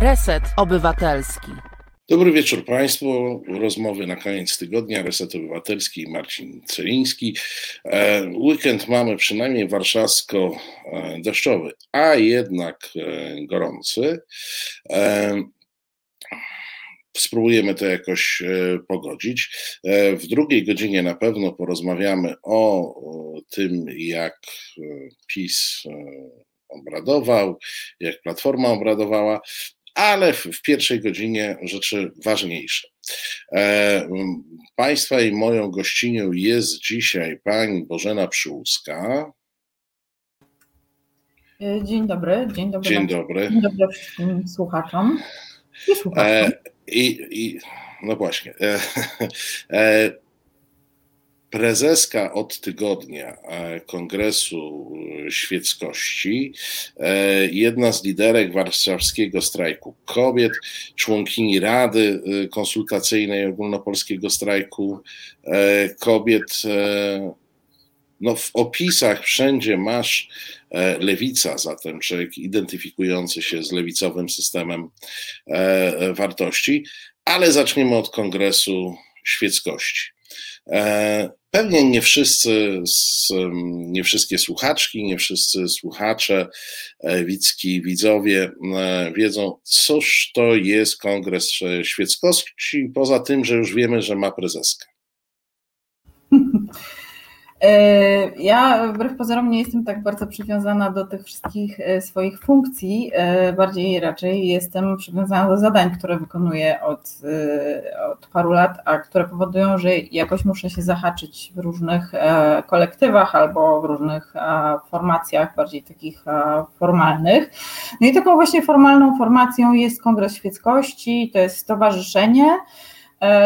Reset Obywatelski. Dobry wieczór Państwu. Rozmowy na koniec tygodnia. Reset Obywatelski Marcin Celiński. E, weekend mamy przynajmniej warszawsko-deszczowy, a jednak e, gorący. E, spróbujemy to jakoś pogodzić. W drugiej godzinie na pewno porozmawiamy o tym, jak PiS obradował, jak Platforma obradowała, ale w, w pierwszej godzinie rzeczy ważniejsze. E, państwa i moją gościnią jest dzisiaj pani Bożena Przyłuska. E, dzień dobry, dzień dobry. Dzień dobry. Dzień dobry wszystkim słuchaczom i słuchaczom. E, i, i, no właśnie. E, e prezeska od tygodnia e, Kongresu e, Świeckości, e, jedna z liderek warszawskiego strajku kobiet, członkini Rady Konsultacyjnej Ogólnopolskiego Strajku Kobiet. No, w opisach wszędzie masz lewica, zatem człowiek identyfikujący się z lewicowym systemem wartości, ale zaczniemy od Kongresu Świeckości. Pewnie nie wszyscy, nie wszystkie słuchaczki, nie wszyscy słuchacze, e, widzki, widzowie e, wiedzą, cóż to jest Kongres Świeckości, poza tym, że już wiemy, że ma prezeskę. E, ja wbrew pozorom nie jestem tak bardzo przywiązana do tych wszystkich e, swoich funkcji, e, bardziej raczej jestem przywiązana do zadań, które wykonuję od, od paru lat, a które powodują, że jakoś muszę się zahaczyć w różnych kolektywach albo w różnych formacjach, bardziej takich formalnych. No i taką właśnie formalną formacją jest Kongres Świeckości, to jest stowarzyszenie,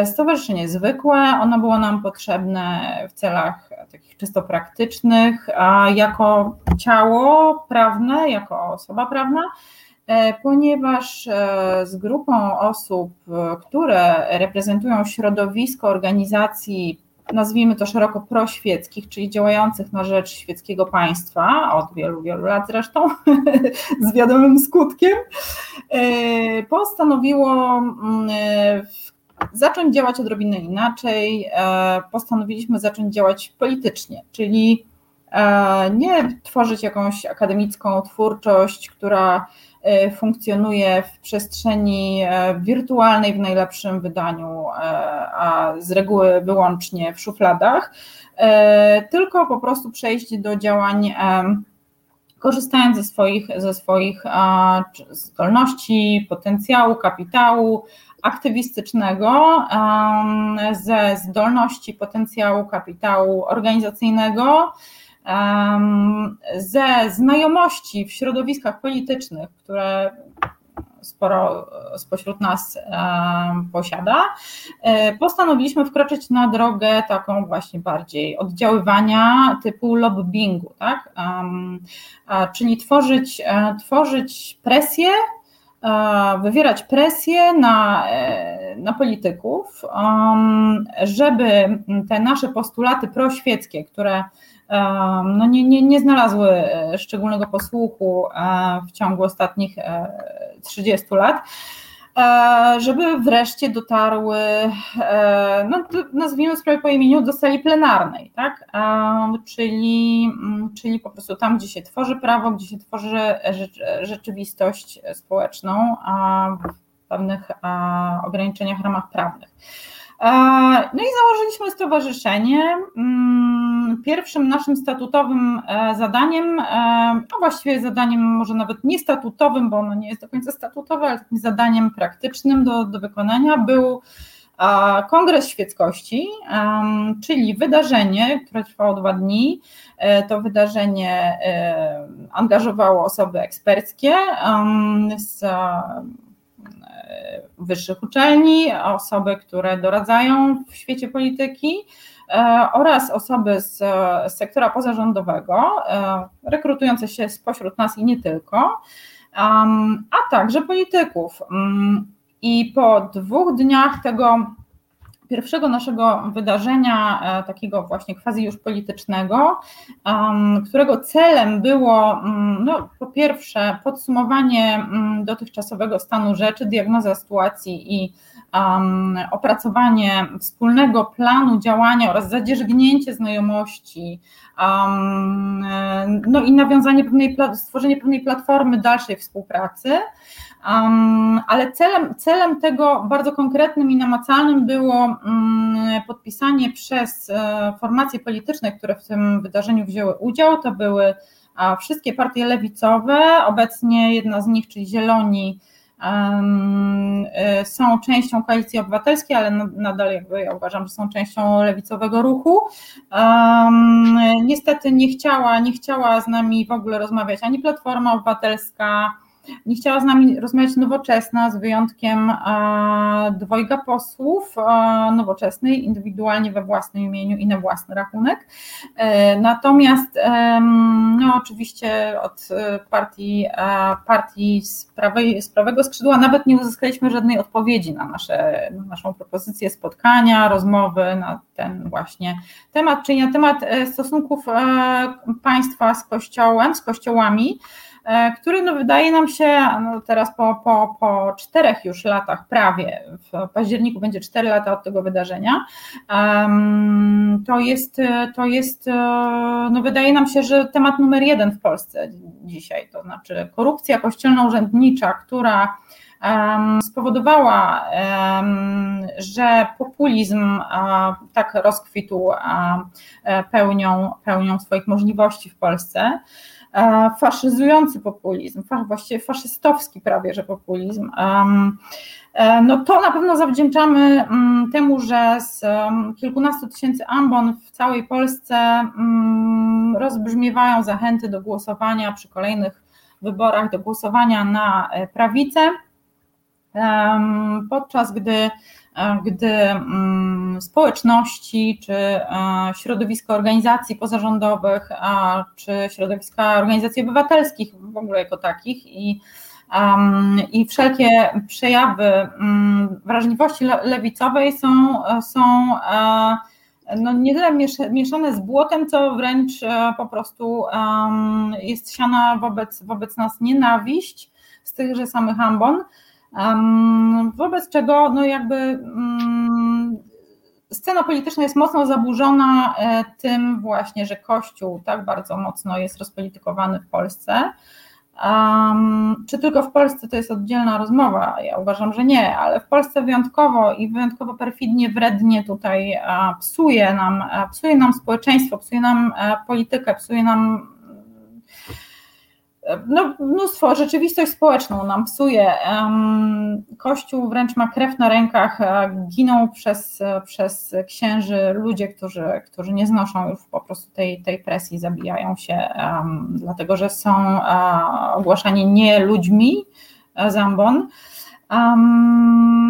stowarzyszenie zwykłe, ono było nam potrzebne w celach takich czysto praktycznych, a jako ciało prawne, jako osoba prawna, e, ponieważ e, z grupą osób, które reprezentują środowisko organizacji, nazwijmy to szeroko proświeckich, czyli działających na rzecz świeckiego państwa, od wielu, wielu lat zresztą, z wiadomym skutkiem, postanowiło mm, w zacząć działać odrobinę inaczej. E, postanowiliśmy zacząć działać politycznie, czyli e, nie tworzyć jakąś akademicką twórczość, która e, funkcjonuje w przestrzeni wirtualnej w najlepszym wydaniu, a z reguły wyłącznie w szufladach, tylko po prostu przejść do działań korzystając ze swoich, ze swoich zdolności, potencjału, kapitału, aktywistycznego, ze zdolności potencjału kapitału organizacyjnego, ze znajomości w środowiskach politycznych, które sporo spośród nas posiada, e, postanowiliśmy wkroczyć na drogę taką właśnie bardziej oddziaływania typu lobbingu, tak? czyli tworzyć, e, tworzyć presję wywierać presję na, e, na polityków, um, żeby te nasze postulaty proświeckie, które um, no nie, nie, nie znalazły e, szczególnego posłuchu e, w ciągu ostatnich 30 lat, żeby wreszcie dotarły, e, no, nazwijmy sprawę po imieniu, do sali plenarnej, tak? E, czyli, mm, czyli po prostu tam, gdzie się tworzy prawo, gdzie się tworzy rzeczywistość społeczną w pewnych ograniczeniach, ramach prawnych. No i założyliśmy stowarzyszenie. Mm, pierwszym naszym statutowym e, zadaniem, e, a właściwie zadaniem może nawet nie statutowym, bo ono nie jest do końca statutowe, ale takim zadaniem praktycznym do, do wykonania był Kongres Świeckości, czyli wydarzenie, które trwało dwa dni. E, to wydarzenie angażowało osoby eksperckie z wyższych uczelni, osoby, które doradzają w świecie polityki e, oraz osoby z, sektora pozarządowego, e, rekrutujące się spośród nas i nie tylko, a także polityków. Mm, I po dwóch dniach tego pierwszego naszego wydarzenia, e, takiego właśnie quasi już politycznego, którego celem było mm, no, po pierwsze podsumowanie mm, dotychczasowego stanu rzeczy, diagnoza sytuacji i opracowanie wspólnego planu działania oraz zadzierzgnięcie znajomości, um, no i nawiązanie pewnej, stworzenie pewnej platformy dalszej współpracy. Ale celem, celem tego bardzo konkretnym i namacalnym było um, podpisanie przez uh, formacje polityczne, które w tym wydarzeniu wzięły udział. To były wszystkie partie lewicowe, obecnie jedna z nich, czyli Zieloni, Y, są częścią koalicji obywatelskiej, ale nadal jakby ja uważam, że są częścią lewicowego ruchu. Niestety nie chciała, nie chciała z nami w ogóle rozmawiać ani Platforma Obywatelska, nie chciała z nami rozmawiać nowoczesna, z wyjątkiem e, dwojga posłów e, nowoczesnej, indywidualnie we własnym imieniu i na własny rachunek. E, natomiast no, oczywiście od partii, partii z, prawej, z prawego skrzydła nawet nie uzyskaliśmy żadnej odpowiedzi na, nasze, na naszą propozycję spotkania, rozmowy na ten właśnie temat, czyli na temat stosunków państwa z kościołem, z kościołami. E, który no wydaje nam się no teraz po, po, po czterech już latach prawie, w październiku będzie cztery lata od tego wydarzenia, to jest, to jest, e, no wydaje nam się, że temat numer jeden w Polsce dzisiaj, to znaczy korupcja kościelno-urzędnicza, która spowodowała, że populizm tak rozkwitł e, pełnią, pełnią swoich możliwości w Polsce. E, faszyzujący populizm, właściwie faszystowski prawie, że populizm. E, no to na pewno zawdzięczamy mm, temu, że z kilkunastu tysięcy ambon w całej Polsce mm, rozbrzmiewają zachęty do głosowania przy kolejnych wyborach, do głosowania na e, prawicę, podczas gdy gdy mm, społeczności, czy e, środowiska organizacji pozarządowych, czy środowiska organizacji obywatelskich w ogóle jako takich i i wszelkie przejawy mm, wrażliwości lewicowej są, są e, no nie tyle mieszane z błotem, co wręcz po prostu jest siana wobec, wobec nas nienawiść z tychże samych ambon. Wobec czego, no jakby mm, scena polityczna jest mocno zaburzona e, tym właśnie, że Kościół tak bardzo mocno jest rozpolitykowany w Polsce. Um, czy tylko w Polsce to jest oddzielna rozmowa? Ja uważam, że nie, ale w Polsce wyjątkowo i wyjątkowo perfidnie, wrednie tutaj psuje nam, psuje nam społeczeństwo, psuje nam e, politykę, psuje nam no, mnóstwo, rzeczywistość społeczną nam psuje. Kościół wręcz ma krew na rękach, giną przez, przez księży ludzie, którzy, którzy nie znoszą już po prostu tej, tej presji, zabijają się, dlatego że są ogłaszani nie ludźmi, Zambon.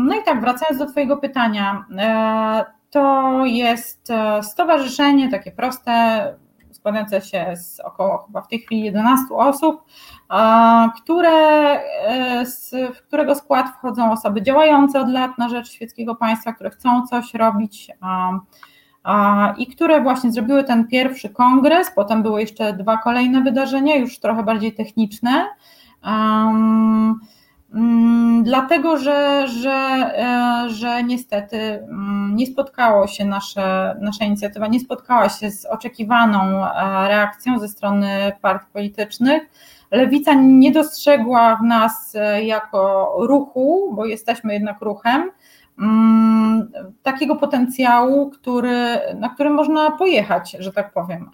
No i tak, wracając do Twojego pytania, e, to jest e, stowarzyszenie takie proste, składające się z około chyba w tej chwili 11 osób, które, e, w którego skład wchodzą osoby działające od lat na rzecz świeckiego państwa, które chcą coś robić i które właśnie zrobiły ten pierwszy kongres, potem były jeszcze dwa kolejne wydarzenia, już trochę bardziej techniczne. Mm, dlatego, że, że, e, że niestety mm, nie spotkało się nasze, nasza inicjatywa, nie spotkała się z oczekiwaną e, reakcją ze strony partii politycznych. Lewica nie dostrzegła w nas e, jako ruchu, bo jesteśmy jednak ruchem, mm, takiego potencjału, który, na którym można pojechać, że tak powiem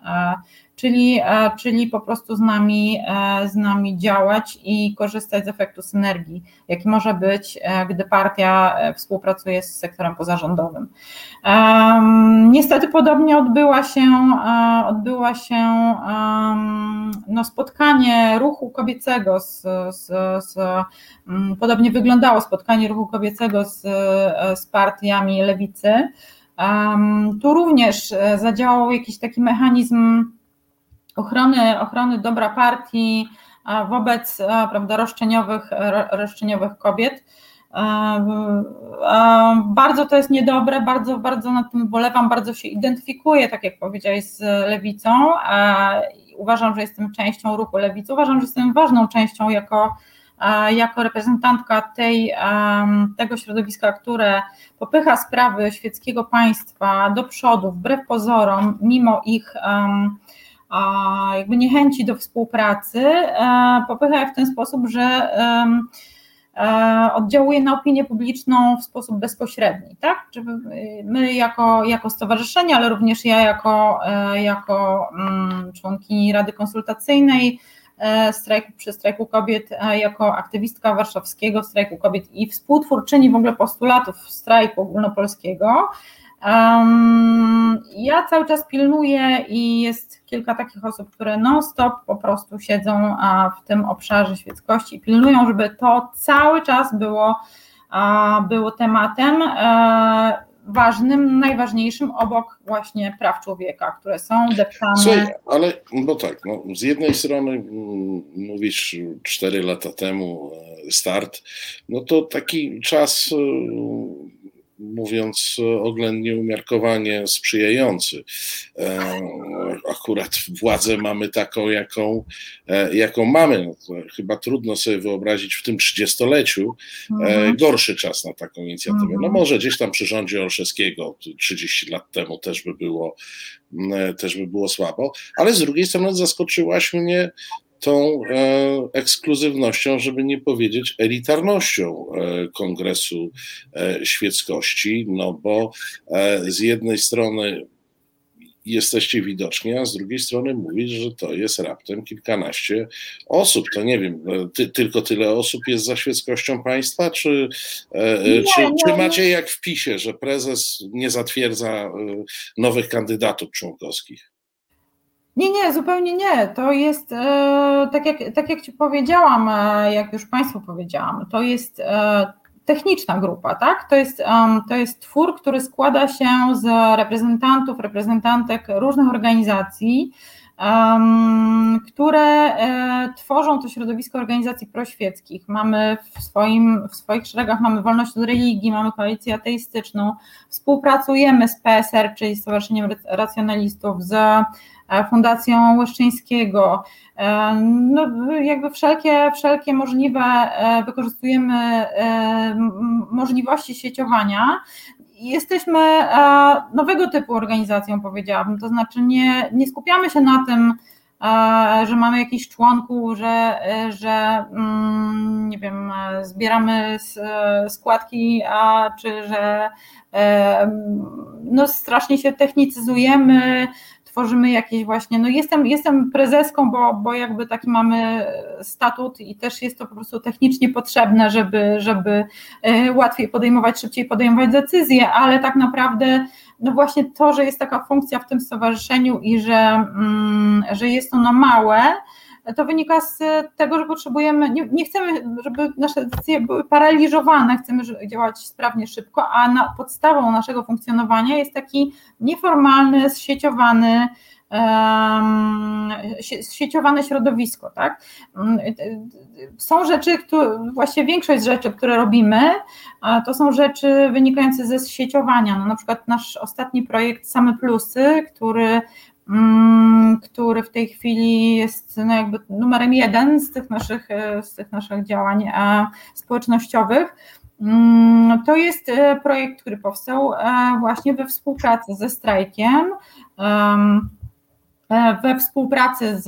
czyli, e, czyli po prostu z nami, e, z nami działać i korzystać z efektu synergii, jaki może być, e, gdy partia współpracuje z sektorem pozarządowym. Niestety podobnie odbyła się, odbyła się no, spotkanie ruchu kobiecego z, z, z podobnie wyglądało spotkanie ruchu kobiecego z, z partiami lewicy. Tu również zadziałał jakiś taki mechanizm ochrony, ochrony dobra partii wobec prawda, roszczeniowych, roszczeniowych kobiet. Bardzo to jest niedobre, bardzo, bardzo nad tym bolewam, bardzo się identyfikuję, tak jak powiedziałeś, z lewicą. Uważam, że jestem częścią ruchu lewicy, uważam, że jestem ważną częścią jako, jako reprezentantka tej, tego środowiska, które popycha sprawy świeckiego państwa do przodu, wbrew pozorom, mimo ich jakby niechęci do współpracy, e, popycha w ten sposób, że E, oddziałuje na opinię publiczną w sposób bezpośredni, tak? My jako, jako stowarzyszenie, ale również ja jako, e, jako mm, członkini Rady Konsultacyjnej strajku, przy strajku kobiet, jako aktywistka warszawskiego strajku kobiet i współtwórczyni w ogóle postulatów strajku ogólnopolskiego, ja cały czas pilnuję i jest kilka takich osób, które non-stop po prostu siedzą w tym obszarze świeckości i pilnują, żeby to cały czas było, było tematem e, ważnym, najważniejszym obok właśnie praw człowieka, które są deptane. Słuchaj, ale bo tak, no, z jednej strony mm, mówisz 4 lata temu e, start, no to taki czas e, mówiąc oględnie, umiarkowanie sprzyjający. E, akurat władzę mamy taką, jaką, e, jaką mamy. No chyba trudno sobie wyobrazić w tym trzydziestoleciu e, mhm. gorszy czas na taką inicjatywę. No mhm. może gdzieś tam przy rządzie Olszewskiego 30 lat temu też by było, też by było słabo, ale z drugiej strony zaskoczyłaś mnie tą e, ekskluzywnością, żeby nie powiedzieć elitarnością e, Kongresu e, Świeckości, no bo z jednej strony jesteście widoczni, a z drugiej strony mówić, że to jest raptem kilkanaście osób. To nie wiem, ty, tylko tyle osób jest za świeckością państwa, czy, nie, czy, nie, czy macie jak w PiSie, że prezes nie zatwierdza nowych kandydatów członkowskich? Nie, nie, zupełnie nie. To jest, e, tak jak, tak jak Ci powiedziałam, e, jak już Państwu powiedziałam, to jest e, techniczna grupa, tak? To jest, to jest twór, który składa się z reprezentantów, reprezentantek różnych organizacji, które tworzą to środowisko organizacji proświeckich. Mamy w, swoim, w swoich szeregach mamy wolność od religii, mamy koalicję ateistyczną, współpracujemy z PSR, czyli Stowarzyszeniem Racjonalistów, z Fundacją Łeszczyńskiego. E, no, jakby wszelkie, wszelkie możliwe e, wykorzystujemy e, możliwości sieciowania. Jesteśmy nowego typu organizacją, powiedziałabym, to znaczy nie, nie skupiamy się na tym, że mamy jakichś członków, że, że mm, nie wiem, zbieramy składki, a czy że no, strasznie się technicyzujemy, tworzymy jakieś właśnie, no jestem, jestem prezeską, bo, bo jakby taki mamy statut i też jest to po prostu technicznie potrzebne, żeby, żeby e, łatwiej podejmować, szybciej podejmować decyzje, ale tak naprawdę no właśnie to, że jest taka funkcja w tym stowarzyszeniu i że, mm, że jest ono małe, to wynika z tego, że potrzebujemy, nie, nie, chcemy, żeby nasze decyzje były paraliżowane, chcemy działać sprawnie, szybko, a na, podstawą naszego funkcjonowania jest taki nieformalny, zsieciowany, sieciowane środowisko, tak? Są rzeczy, które, właściwie większość rzeczy, które robimy, to są rzeczy wynikające ze sieciowania. No, na przykład nasz ostatni projekt Same Plusy, który Mm, który w tej chwili jest no jakby numerem jeden z tych naszych, e, z tych naszych działań e, społecznościowych. Mm, to jest e, projekt, który powstał właśnie we współpracy ze strajkiem, we współpracy z,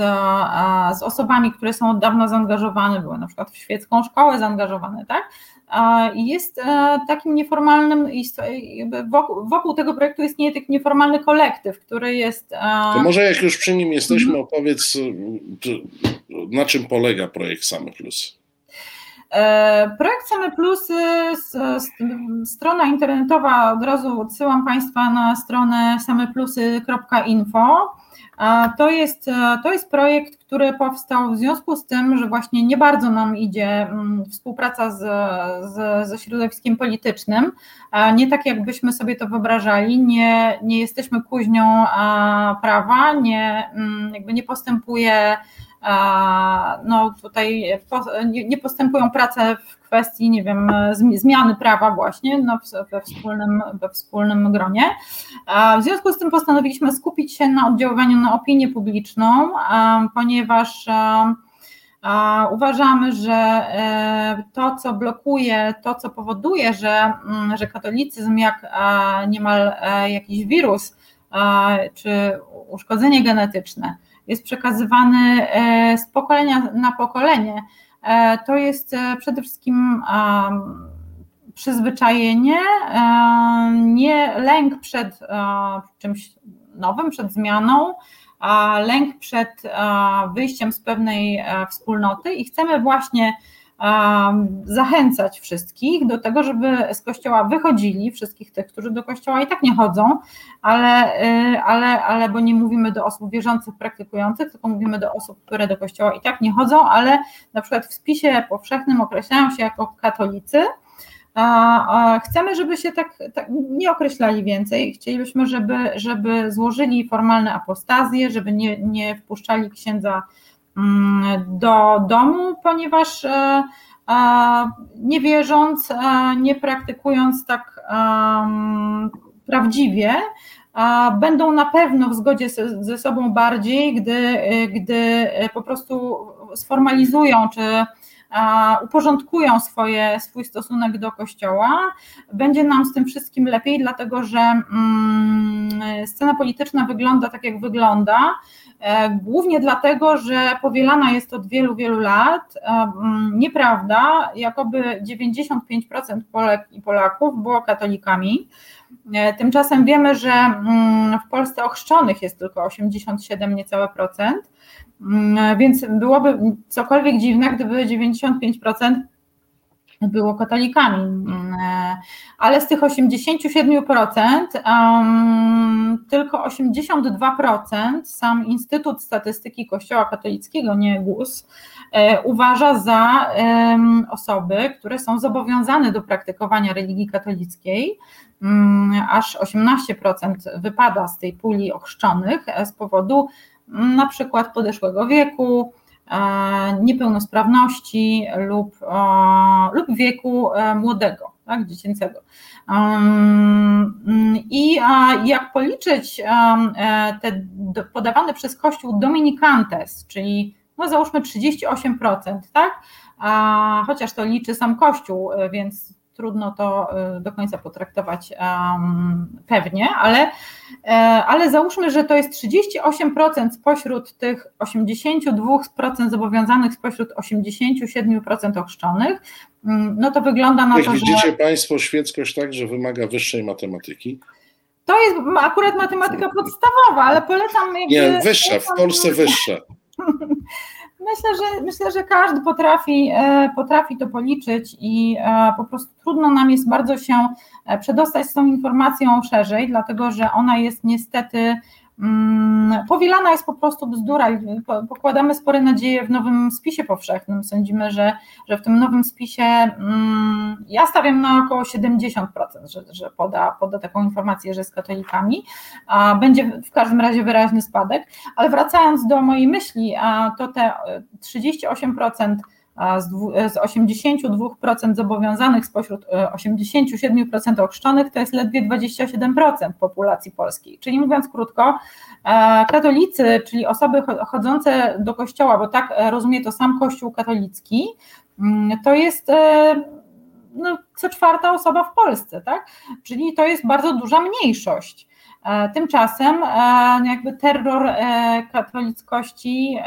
z osobami, które są od dawna zaangażowane, były na przykład w świecką szkołę zaangażowane, tak? Jest e, takim nieformalnym, wokół, wokół tego projektu istnieje taki nieformalny kolektyw, który jest. E, to może jak już przy nim jesteśmy, mhm. opowiedz, na czym polega projekt Same Plus. E, projekt Same Plusy, strona internetowa, od razu odsyłam Państwa na stronę sameplusy.info. To jest, e, to jest projekt, który powstał w związku z tym, że właśnie nie bardzo nam idzie mm, współpraca z, z, ze środowiskiem politycznym, nie tak jakbyśmy sobie to wyobrażali, nie, nie jesteśmy kuźnią prawa, nie, mm, jakby nie postępuje no tutaj nie postępują prace w kwestii, nie wiem, zmiany prawa właśnie no, we, wspólnym, we wspólnym gronie. W związku z tym postanowiliśmy skupić się na oddziaływaniu na opinię publiczną, ponieważ Uważamy, że e, to, co blokuje, to, co powoduje, że, mm, że katolicyzm, jak niemal e, jakiś wirus czy uszkodzenie genetyczne, jest przekazywany e, z pokolenia na pokolenie, to jest przede wszystkim przyzwyczajenie, nie lęk przed czymś nowym, przed zmianą, lęk przed wyjściem z pewnej e, wspólnoty. I chcemy właśnie zachęcać wszystkich do tego, żeby z kościoła wychodzili, wszystkich tych, którzy do kościoła i tak nie chodzą, ale, e, ale, ale bo nie mówimy do osób wierzących, praktykujących, tylko mówimy do osób, które do kościoła i tak nie chodzą, ale na przykład w spisie powszechnym określają się jako katolicy, Chcemy, żeby się tak, tak, nie określali więcej. Chcielibyśmy, żeby, żeby złożyli formalne apostazje, żeby nie, nie wpuszczali księdza do domu, ponieważ e, nie wierząc, nie praktykując tak prawdziwie, będą na pewno w zgodzie ze sobą bardziej, gdy, gdy po prostu sformalizują czy uporządkują swoje, swój stosunek do Kościoła, będzie nam z tym wszystkim lepiej, dlatego że mm, scena polityczna wygląda tak, jak wygląda, e, głównie dlatego, że powielana jest od wielu, wielu lat. E, nieprawda, jakoby 95% Polek i Polaków było katolikami. E, tymczasem wiemy, że mm, w Polsce ochrzczonych jest tylko 87 niecałe procent. Mm, więc byłoby cokolwiek dziwne, gdyby 95% było katolikami. Mm, ale z tych 87% um, tylko 82% sam Instytut Statystyki Kościoła Katolickiego, nie GUS, e, uważa za osoby, które są zobowiązane do praktykowania religii katolickiej. Um, aż 18% wypada z tej puli ochrzczonych e, z powodu na przykład podeszłego wieku, e, niepełnosprawności lub, e, lub wieku e, młodego, tak, dziecięcego. I jak policzyć te podawane przez Kościół Dominicantes, czyli no załóżmy 38%, tak? Chociaż to liczy sam Kościół, więc trudno to y, do końca potraktować pewnie, ale, e, ale załóżmy, że to jest 38% spośród tych 82% zobowiązanych spośród 87% ochrzczonych, mm, no to wygląda na Jak to, widzicie że... Państwo świeckość tak, że wymaga wyższej matematyki? To jest akurat matematyka podstawowa, ale polecam... Nie, wyższa, w Polsce wyższa. Myślę, że myślę, że każdy potrafi, e, potrafi to policzyć i e, po prostu trudno nam jest bardzo się e, przedostać z tą informacją szerzej, dlatego że ona jest niestety powielana jest po prostu bzdura i pokładamy spore nadzieje w nowym spisie powszechnym. Sądzimy, że, że w tym nowym spisie mm, ja stawiam na około 70%, że, że poda, poda taką informację, że jest katolikami, a będzie w każdym razie wyraźny spadek. Ale wracając do mojej myśli, to te 38% z 82% zobowiązanych spośród 87% e, ochrzczonych to jest ledwie 27% populacji polskiej. Czyli mówiąc krótko, e, katolicy, czyli osoby chodzące do kościoła, bo tak e, rozumie to sam Kościół katolicki, mm, to jest no, co czwarta osoba w Polsce, tak? Czyli to jest bardzo duża mniejszość. E, tymczasem e, jakby terror e, katolickości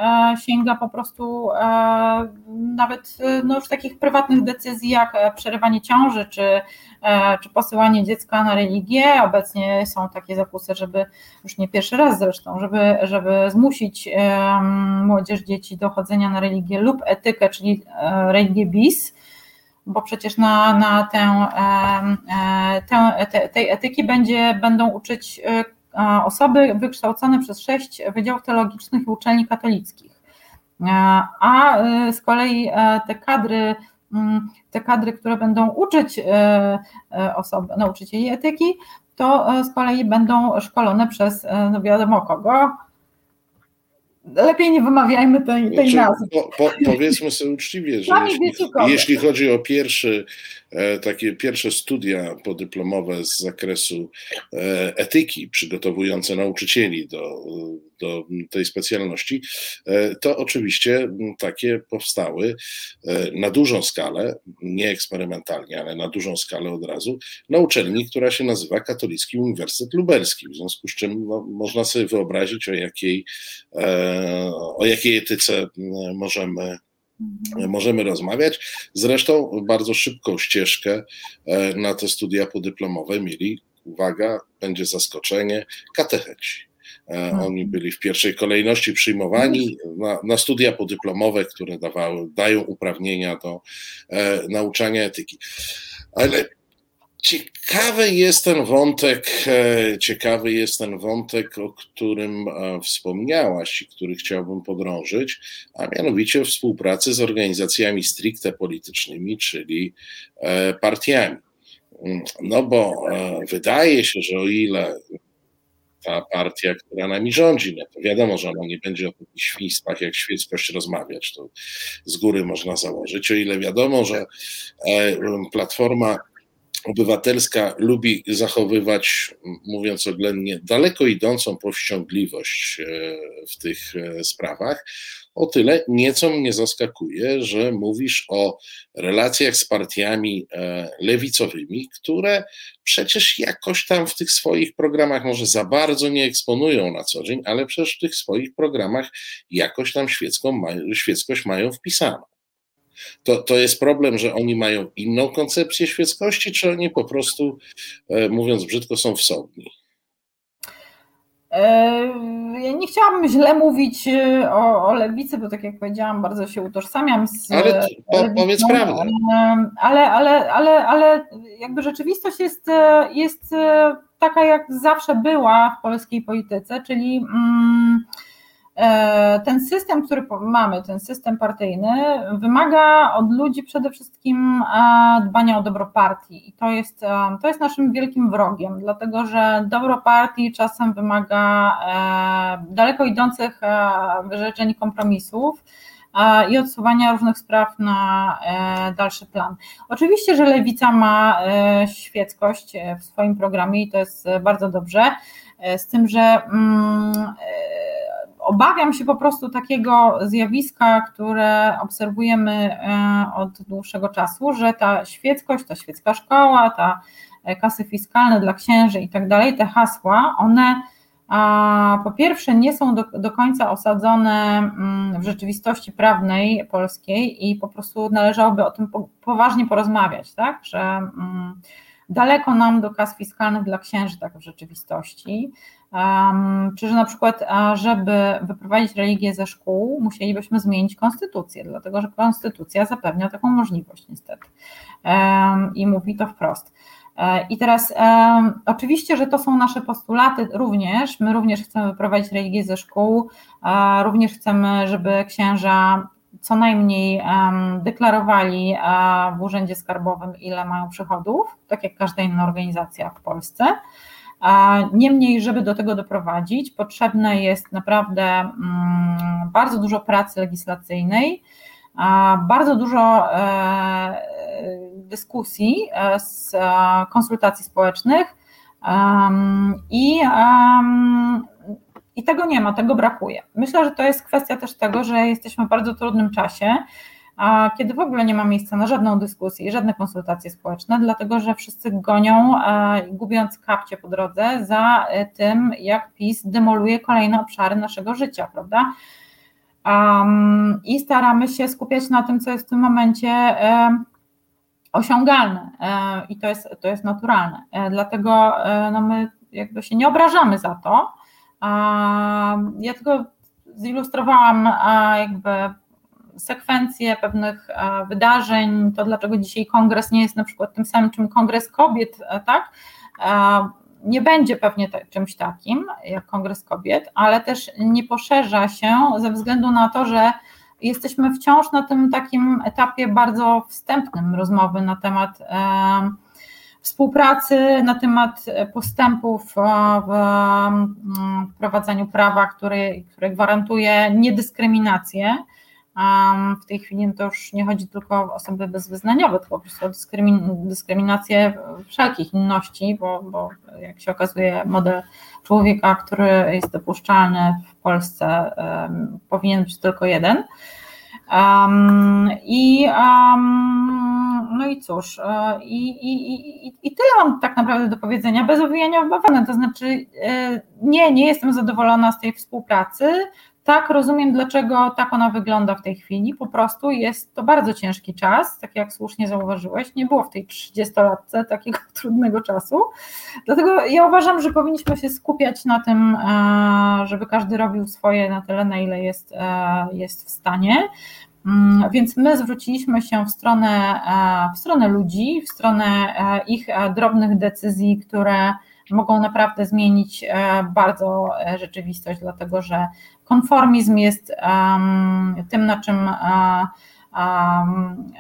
sięga po prostu nawet no, już takich prywatnych decyzji jak przerywanie ciąży czy, czy posyłanie dziecka na religię. Obecnie są takie zakusy, żeby już nie pierwszy raz zresztą, żeby, żeby zmusić młodzież dzieci do chodzenia na religię lub etykę, czyli religię bis bo przecież na, na tę, e, tę, te, tej etyki będzie, będą uczyć e, osoby wykształcone przez sześć wydziałów teologicznych i uczelni katolickich. E, a z kolei te kadry, mm, te kadry, które będą uczyć osoby, nauczycieli etyki, to z kolei będą szkolone przez no wiadomo kogo, lepiej nie wymawiajmy tej, tej Znaczy, nazwy. Po, po, powiedzmy sobie uczciwie, że jeśli, jeśli chodzi o pierwszy, e, takie pierwsze studia podyplomowe z zakresu e, etyki, przygotowujące nauczycieli do, do tej specjalności, e, to oczywiście takie powstały e, na dużą skalę, nie eksperymentalnie, ale na dużą skalę od razu, na uczelni, która się nazywa Katolicki Uniwersytet Lubelski, w związku z czym no, można sobie wyobrazić, o jakiej, e, o jakiej etyce możemy Mhm. możemy rozmawiać. Zresztą bardzo szybką ścieżkę na te studia podyplomowe mieli, uwaga, będzie zaskoczenie, katecheci. E, Mhm. Oni byli w pierwszej kolejności przyjmowani na, na studia podyplomowe, które dawały, dają uprawnienia do e, nauczania etyki. Ale Ciekawy jest ten wątek, e, ciekawy jest ten wątek, o którym e, wspomniałaś i który chciałbym podrążyć, a mianowicie współpracy z organizacjami stricte politycznymi, czyli e, partiami. Mm, No bo wydaje się, że o ile ta partia, która nami rządzi, no to wiadomo, że ona nie będzie o takich świństwach jak świeckość rozmawiać, to z góry można założyć, o ile wiadomo, że Platforma obywatelska lubi zachowywać, mówiąc oględnie, daleko idącą powściągliwość w tych sprawach. O tyle nieco mnie zaskakuje, że mówisz o relacjach z partiami lewicowymi, które przecież jakoś tam w tych swoich programach może za bardzo nie eksponują na co dzień, ale przecież w tych swoich programach jakoś tam świecką, świeckość mają wpisaną. To, to jest problem, że oni mają inną koncepcję świeckości, czy oni po prostu, mówiąc brzydko, są wsobni? Ja nie chciałabym źle mówić o, o lewicy, bo tak jak powiedziałam, bardzo się utożsamiam z. Ale po, powiedz prawdę. Ale, ale, ale, ale jakby rzeczywistość jest, jest taka, jak zawsze była w polskiej polityce, czyli. Mm, ten system, który mamy, ten system partyjny, wymaga od ludzi przede wszystkim dbania o dobro partii. I to jest, to jest naszym wielkim wrogiem, dlatego że dobro partii czasem wymaga daleko idących wyrzeczeń i kompromisów i odsuwania różnych spraw na dalszy plan. Oczywiście, że lewica ma świeckość w swoim programie i to jest bardzo dobrze, z tym, że mm, obawiam się po prostu takiego zjawiska, które obserwujemy od dłuższego czasu, że ta świeckość, ta świecka szkoła, ta kasy fiskalne dla księży i tak dalej, te hasła, one po pierwsze nie są do, do końca osadzone w rzeczywistości prawnej polskiej i po prostu należałoby o tym poważnie porozmawiać, tak, że daleko nam do kas fiskalnych dla księży tak w rzeczywistości, czy że na przykład, żeby wyprowadzić religię ze szkół, musielibyśmy zmienić konstytucję, dlatego że konstytucja zapewnia taką możliwość niestety i mówi to wprost. I teraz oczywiście, że to są nasze postulaty również, my również chcemy wyprowadzić religię ze szkół, również chcemy, żeby księża co najmniej deklarowali w urzędzie skarbowym, ile mają przychodów, tak jak każda inna organizacja w Polsce. Niemniej, żeby do tego doprowadzić, potrzebne jest naprawdę bardzo dużo pracy legislacyjnej, bardzo dużo dyskusji, z konsultacji społecznych i, i tego nie ma, tego brakuje. Myślę, że to jest kwestia też tego, że jesteśmy w bardzo trudnym czasie, kiedy w ogóle nie ma miejsca na żadną dyskusję i żadne konsultacje społeczne, dlatego że wszyscy gonią, gubiąc kapcie po drodze, za tym, jak PiS demoluje kolejne obszary naszego życia, prawda? Um, I staramy się skupiać na tym, co jest w tym momencie um, osiągalne i to jest, to jest naturalne. Dlatego no my jakby się nie obrażamy za to. Ja tylko zilustrowałam jakby sekwencję pewnych wydarzeń, to dlaczego dzisiaj kongres nie jest na przykład tym samym, czym kongres kobiet, tak? Nie będzie pewnie czymś takim jak kongres kobiet, ale też nie poszerza się ze względu na to, że jesteśmy wciąż na tym takim etapie bardzo wstępnym rozmowy na temat współpracy na temat postępów w wprowadzaniu prawa, które gwarantuje niedyskryminację. W tej chwili to już nie chodzi tylko o osoby bezwyznaniowe, tylko po prostu o dyskryminację wszelkich inności, bo, bo jak się okazuje, model człowieka, który jest dopuszczalny w Polsce, powinien być tylko jeden. Um, I um, no i cóż, e, i, i, i, i tyle mam tak naprawdę do powiedzenia, bez owijania w bawełnę, to znaczy e, nie, nie jestem zadowolona z tej współpracy, tak, rozumiem, dlaczego tak ona wygląda w tej chwili. Po prostu jest to bardzo ciężki czas, tak jak słusznie zauważyłeś. Nie było w tej 30-latce takiego trudnego czasu. Dlatego ja uważam, że powinniśmy się skupiać na tym, e, żeby każdy robił swoje na tyle, na ile jest, e, jest w stanie. Mm, więc my zwróciliśmy się w stronę, e, w stronę ludzi, w stronę ich drobnych decyzji, które mogą naprawdę zmienić bardzo rzeczywistość, dlatego że Konformizm jest tym, na czym um,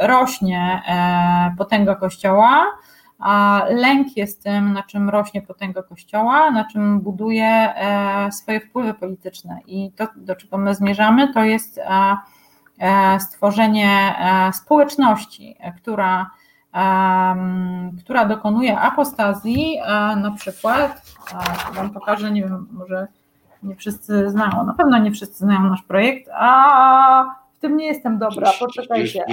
rośnie e, potęga Kościoła, lęk jest tym, na czym rośnie potęga Kościoła, na czym buduje e, swoje wpływy polityczne. I to, do czego my zmierzamy, to jest stworzenie społeczności, która, która dokonuje apostazji, na przykład, Wam pokażę, nie wiem, może nie wszyscy znają, na pewno nie wszyscy znają nasz projekt, a w tym nie jestem dobra, poczekajcie.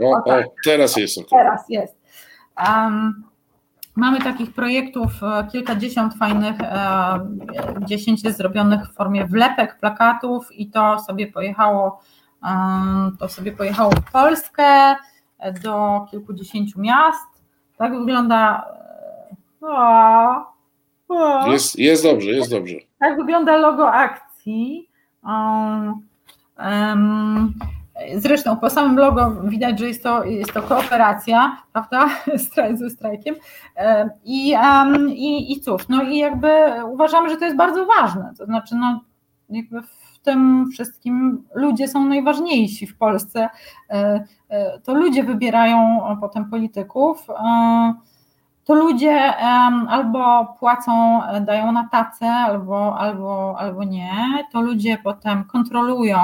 O, o, tak. teraz jest. Okay. Teraz jest. Um, mamy takich projektów e, kilkadziesiąt fajnych, e, dziesięć jest zrobionych w formie wlepek, plakatów i to sobie pojechało, um, to sobie pojechało w Polskę do kilkudziesięciu miast. Tak wygląda. O, jest, jest dobrze, jest dobrze. Tak wygląda logo akcji. Zresztą po samym logo widać, że jest to, jest to kooperacja, prawda, ze strajkiem. I, i, I cóż, no i jakby uważamy, że to jest bardzo ważne. To znaczy, no, jakby w tym wszystkim ludzie są najważniejsi w Polsce. E, e, to ludzie wybierają potem polityków to ludzie albo płacą, e, dają na tacę, albo, albo, albo nie. To ludzie potem kontrolują,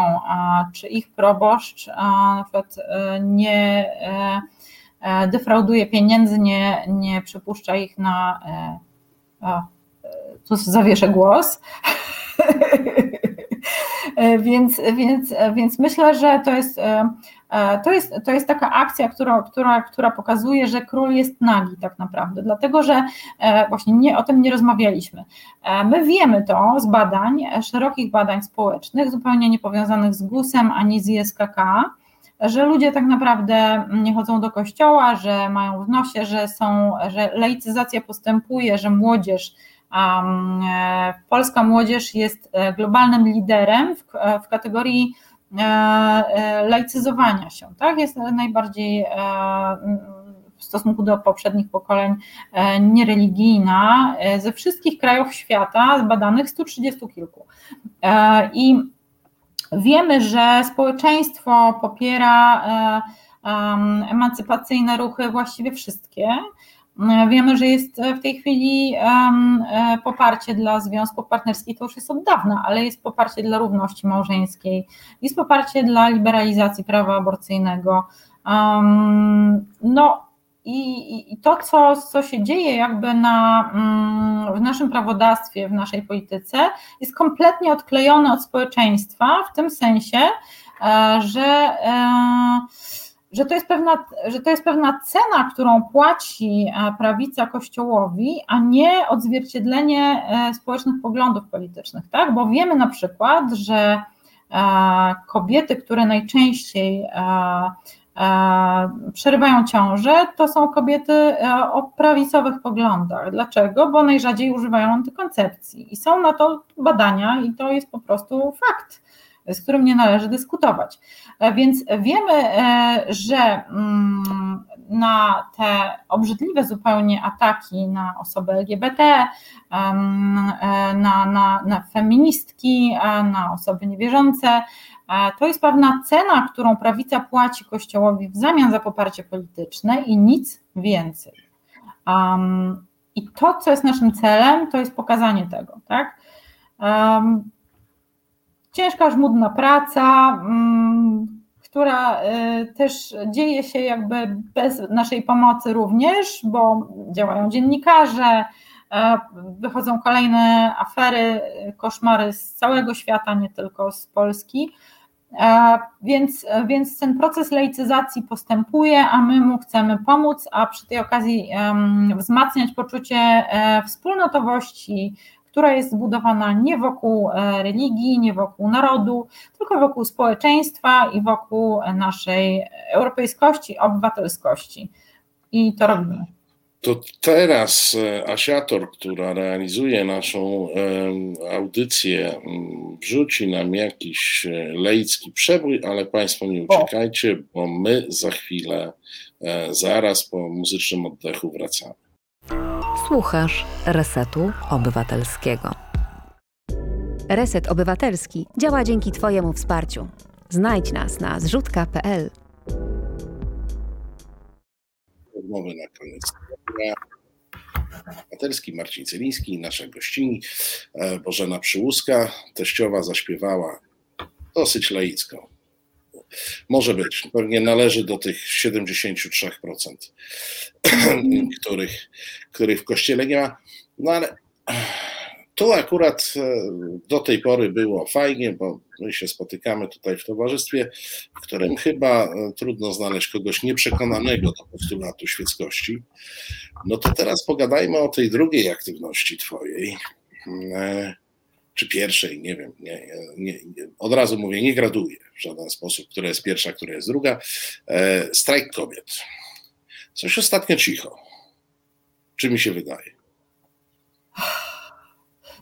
czy ich proboszcz na przykład e, nie e, defrauduje pieniędzy, nie, nie przypuszcza ich na. O, tu zawieszę głos. więc, więc, więc myślę, że to jest to jest, to jest taka akcja, która, która, która pokazuje, że król jest nagi tak naprawdę, dlatego że e, właśnie nie, o tym nie rozmawialiśmy. E, my wiemy to z badań, szerokich badań społecznych, zupełnie niepowiązanych z GUS-em ani z ISKK, że ludzie tak naprawdę nie chodzą do kościoła, że mają w nosie, że są, że laicyzacja postępuje, że młodzież Um, polska młodzież jest globalnym liderem w, w kategorii E, e, laicyzowania się, tak? Jest najbardziej e, w stosunku do poprzednich pokoleń niereligijna ze wszystkich krajów świata, zbadanych 130 kilku. I wiemy, że społeczeństwo popiera emancypacyjne ruchy właściwie wszystkie. Wiemy, że jest w tej chwili e, poparcie dla związków partnerskich, to już jest od dawna, ale jest poparcie dla równości małżeńskiej, jest poparcie dla liberalizacji prawa aborcyjnego. No i, to, co, co się dzieje jakby na, mm, w naszym prawodawstwie, w naszej polityce, jest kompletnie odklejone od społeczeństwa, w tym sensie, e, że e, że to, jest pewna, że to jest pewna cena, którą płaci e, prawica Kościołowi, a nie odzwierciedlenie e, społecznych poglądów politycznych, tak? Bo wiemy na przykład, że e, kobiety, które najczęściej przerywają ciążę, to są kobiety o prawicowych poglądach. Dlaczego? Bo najrzadziej używają antykoncepcji i są na to badania i to jest po prostu fakt z którym nie należy dyskutować. E, więc wiemy, e, że mm, na te obrzydliwe zupełnie ataki na osoby LGBT, e, na, na, na feministki, na osoby niewierzące, to jest pewna cena, którą prawica płaci Kościołowi w zamian za poparcie polityczne i nic więcej. I to, co jest naszym celem, to jest pokazanie tego, tak? Ciężka, żmudna praca, um, która y, też dzieje się jakby bez naszej pomocy również, bo działają dziennikarze, e, wychodzą kolejne afery, koszmary z całego świata, nie tylko z Polski. E, więc, więc ten proces laicyzacji postępuje, a my mu chcemy pomóc, a przy tej okazji wzmacniać poczucie e, wspólnotowości, która jest zbudowana nie wokół e, religii, nie wokół narodu, tylko wokół społeczeństwa i wokół naszej europejskości, obywatelskości. I to robimy. To teraz e, Asiator, która realizuje naszą audycję, wrzuci nam jakiś e, leicki przebój, ale Państwo nie uciekajcie, bo my za chwilę, zaraz po muzycznym oddechu wracamy. Słuchasz Resetu Obywatelskiego. Reset Obywatelski działa dzięki Twojemu wsparciu. Znajdź nas na zrzutka.pl. Rozmowy na koniec. Obywatelski, Marcin Celiński, nasza gościni, e, Bożena Przyłuska, teściowa zaśpiewała dosyć laicką. Może być. Pewnie należy do tych 73%, których, których w kościele nie ma. No ale tu akurat e, do tej pory było fajnie, bo my się spotykamy tutaj w towarzystwie, w którym chyba e, trudno znaleźć kogoś nieprzekonanego do postulatu świeckości. No to teraz pogadajmy o tej drugiej aktywności Twojej e, czy pierwszej, nie wiem, nie, nie, od razu mówię, nie graduję w żaden sposób, która jest pierwsza, która jest druga. E, strajk kobiet. Coś ostatnio cicho. Czy mi się wydaje?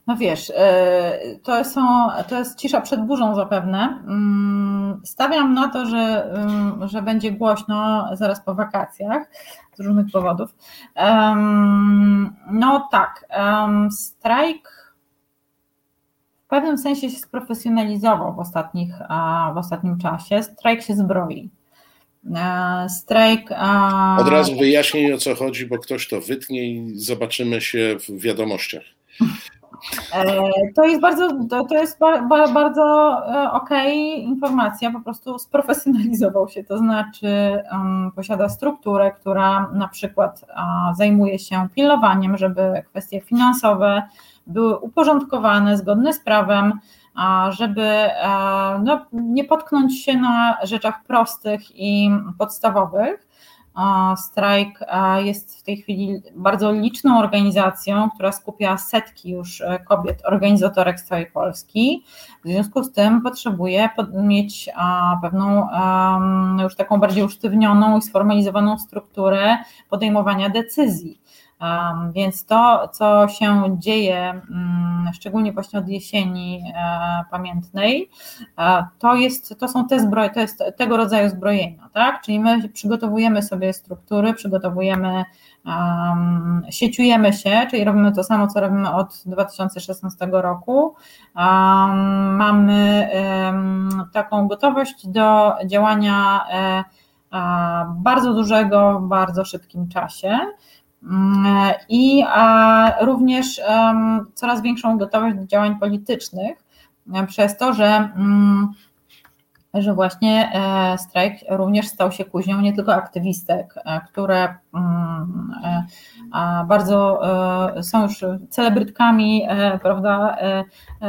No wiesz, e, to, są, to jest cisza przed burzą zapewne. Mm, stawiam na to, że, mm, że będzie głośno zaraz po wakacjach z różnych powodów. No tak, strajk w pewnym sensie się sprofesjonalizował w, ostatnich, w ostatnim czasie. Strajk się zbroi. E, strajk. Od razu wyjaśnij o co chodzi, bo ktoś to wytnie i zobaczymy się w wiadomościach. E, to jest bardzo, to, jest bardzo e, okej okay informacja, po prostu sprofesjonalizował się, to znaczy posiada strukturę, która na przykład zajmuje się pilnowaniem, żeby kwestie finansowe były uporządkowane, zgodne z prawem, żeby no, nie potknąć się na rzeczach prostych i podstawowych. Strajk jest w tej chwili bardzo liczną organizacją, która skupia setki już e, kobiet, organizatorek z całej Polski. W związku z tym potrzebuje mieć pewną już taką bardziej usztywnioną i sformalizowaną strukturę podejmowania decyzji. Więc to, co się dzieje, mm, szczególnie właśnie od jesieni e, pamiętnej, e, to, jest, to są te zbroje, to jest tego rodzaju zbrojenia, tak? Czyli my przygotowujemy sobie struktury, przygotowujemy, um, sieciujemy się, czyli robimy to samo, co robimy od 2016 roku. Um, mamy um, taką gotowość do działania e, bardzo dużego, w bardzo szybkim czasie. Mm, i również coraz większą gotowość do działań politycznych, przez to, że, mm, że właśnie e, strajk również stał się kuźnią nie tylko aktywistek, e, które mm, e, bardzo są już celebrytkami, prawda,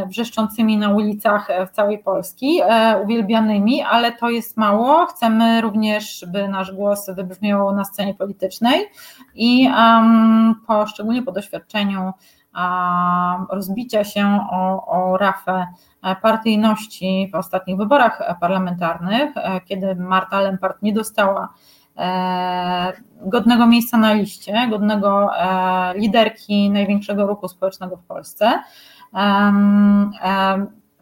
wrzeszczącymi na ulicach w całej Polski, uwielbianymi, ale to jest mało. Chcemy również, by nasz głos wybrzmiał na scenie politycznej i po, szczególnie po doświadczeniu rozbicia się o, o rafę partyjności w ostatnich wyborach parlamentarnych, kiedy Marta Lempart nie dostała E, godnego miejsca na liście, godnego e, liderki największego ruchu społecznego w Polsce.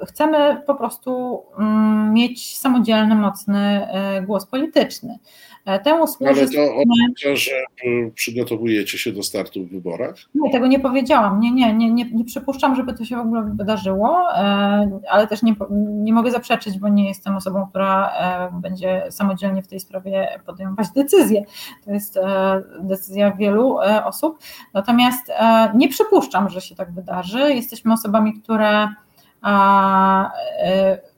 chcemy po prostu mm, mieć samodzielny, mocny głos polityczny. Temu służy. Ale to oznacza, że przygotowujecie się do startu w wyborach? Nie, tego nie powiedziałam. Nie, nie, nie, nie, nie przypuszczam, żeby to się w ogóle wydarzyło, ale też nie, nie mogę zaprzeczyć, bo nie jestem osobą, która będzie samodzielnie w tej sprawie podejmować decyzje. To jest decyzja wielu osób. Natomiast nie przypuszczam, że się tak wydarzy. Jesteśmy osobami, które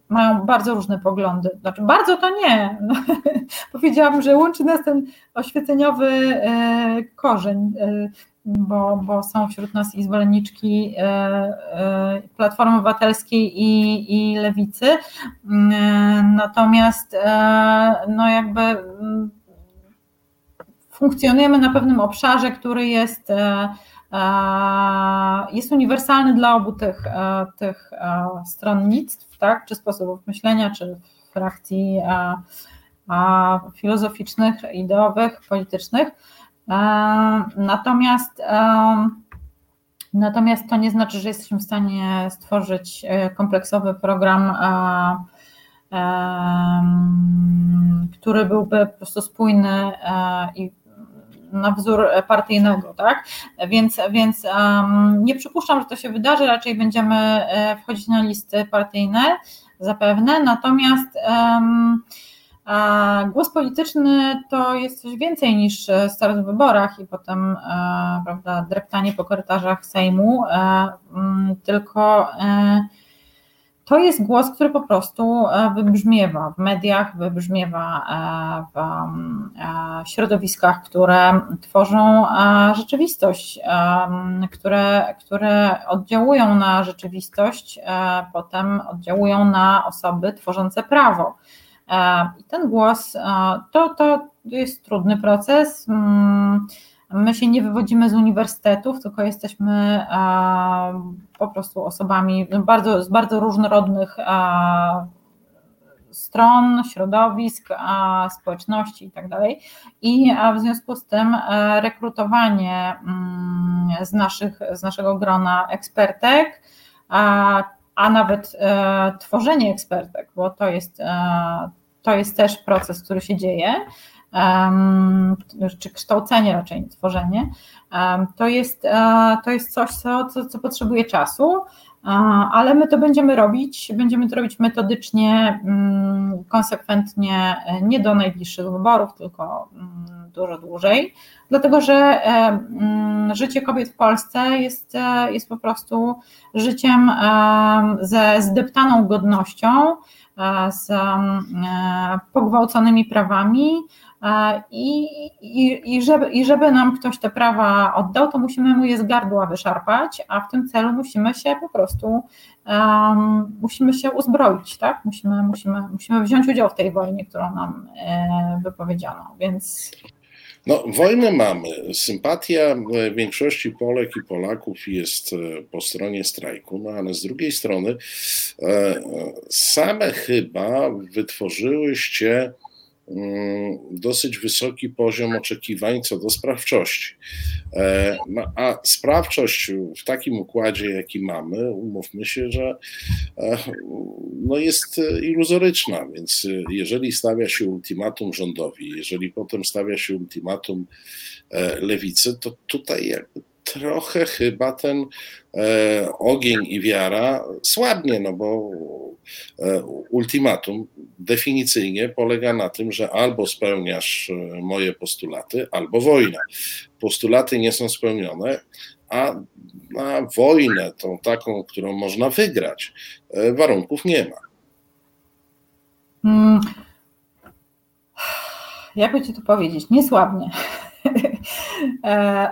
mają bardzo różne poglądy. Znaczy, bardzo to nie. Powiedziałabym, że łączy nas ten oświeceniowy e, korzeń, e, bo, bo są wśród nas i zwolenniczki e, Platformy Obywatelskiej i, i Lewicy. Natomiast no jakby mm, funkcjonujemy na pewnym obszarze, który jest jest uniwersalny dla obu tych, tych stronnictw, tak? czy sposobów myślenia, czy frakcji filozoficznych, ideowych, politycznych. Natomiast, natomiast to nie znaczy, że jesteśmy w stanie stworzyć e, kompleksowy program, który byłby po prostu spójny e, i na wzór partyjnego, tak? Więc, więc um, nie przypuszczam, że to się wydarzy, raczej będziemy e, wchodzić na listy partyjne zapewne, natomiast um, Głos polityczny to jest coś więcej niż start w wyborach i potem e, prawda, dreptanie po korytarzach Sejmu, e, tylko to jest głos, który po prostu e, wybrzmiewa w mediach, wybrzmiewa e, w e, środowiskach, które tworzą rzeczywistość, które, które oddziałują na rzeczywistość, potem oddziałują na osoby tworzące prawo. I ten głos to, to jest trudny proces. My się nie wywodzimy z uniwersytetów, tylko jesteśmy po prostu osobami bardzo, z bardzo różnorodnych stron, środowisk, społeczności itd. Tak I w związku z tym e, rekrutowanie mm, z, naszych, z naszego grona ekspertek, a, nawet e, tworzenie ekspertek, bo to jest, e, to jest też proces, który się dzieje czy kształcenie raczej, nie tworzenie, to jest, e, to jest coś, co, co, co potrzebuje czasu, e, ale my to będziemy robić, będziemy to robić metodycznie, mm, konsekwentnie, e, nie do najbliższych wyborów, tylko mm, dużo dłużej, dlatego że mm, życie kobiet w Polsce jest, jest po prostu życiem ze zdeptaną godnością, z pogwałconymi prawami, i, i, i, żeby, I żeby nam ktoś te prawa oddał, to musimy mu je z gardła wyszarpać, a w tym celu musimy się po prostu um, musimy się uzbroić, tak? Musimy, musimy, musimy wziąć udział w tej wojnie, którą nam e, wypowiedziano. Więc no, wojnę mamy. Sympatia większości Polek i Polaków jest e, po stronie strajku, no ale z drugiej strony e, same chyba wytworzyłyście dosyć wysoki poziom oczekiwań co do sprawczości. E, no, a sprawczość w takim układzie, jaki mamy, umówmy się, że e, no jest iluzoryczna, więc jeżeli stawia się ultimatum rządowi, jeżeli potem stawia się ultimatum e, lewicy, to tutaj trochę chyba ten e, ogień i wiara słabnie, no bo e, ultimatum definicyjnie polega na tym, że albo spełniasz e, moje postulaty, albo wojna. Postulaty nie są spełnione, a na wojnę, tą taką, którą można wygrać, warunków nie ma. Hmm. Jakby ci to powiedzieć? Niesłabnie.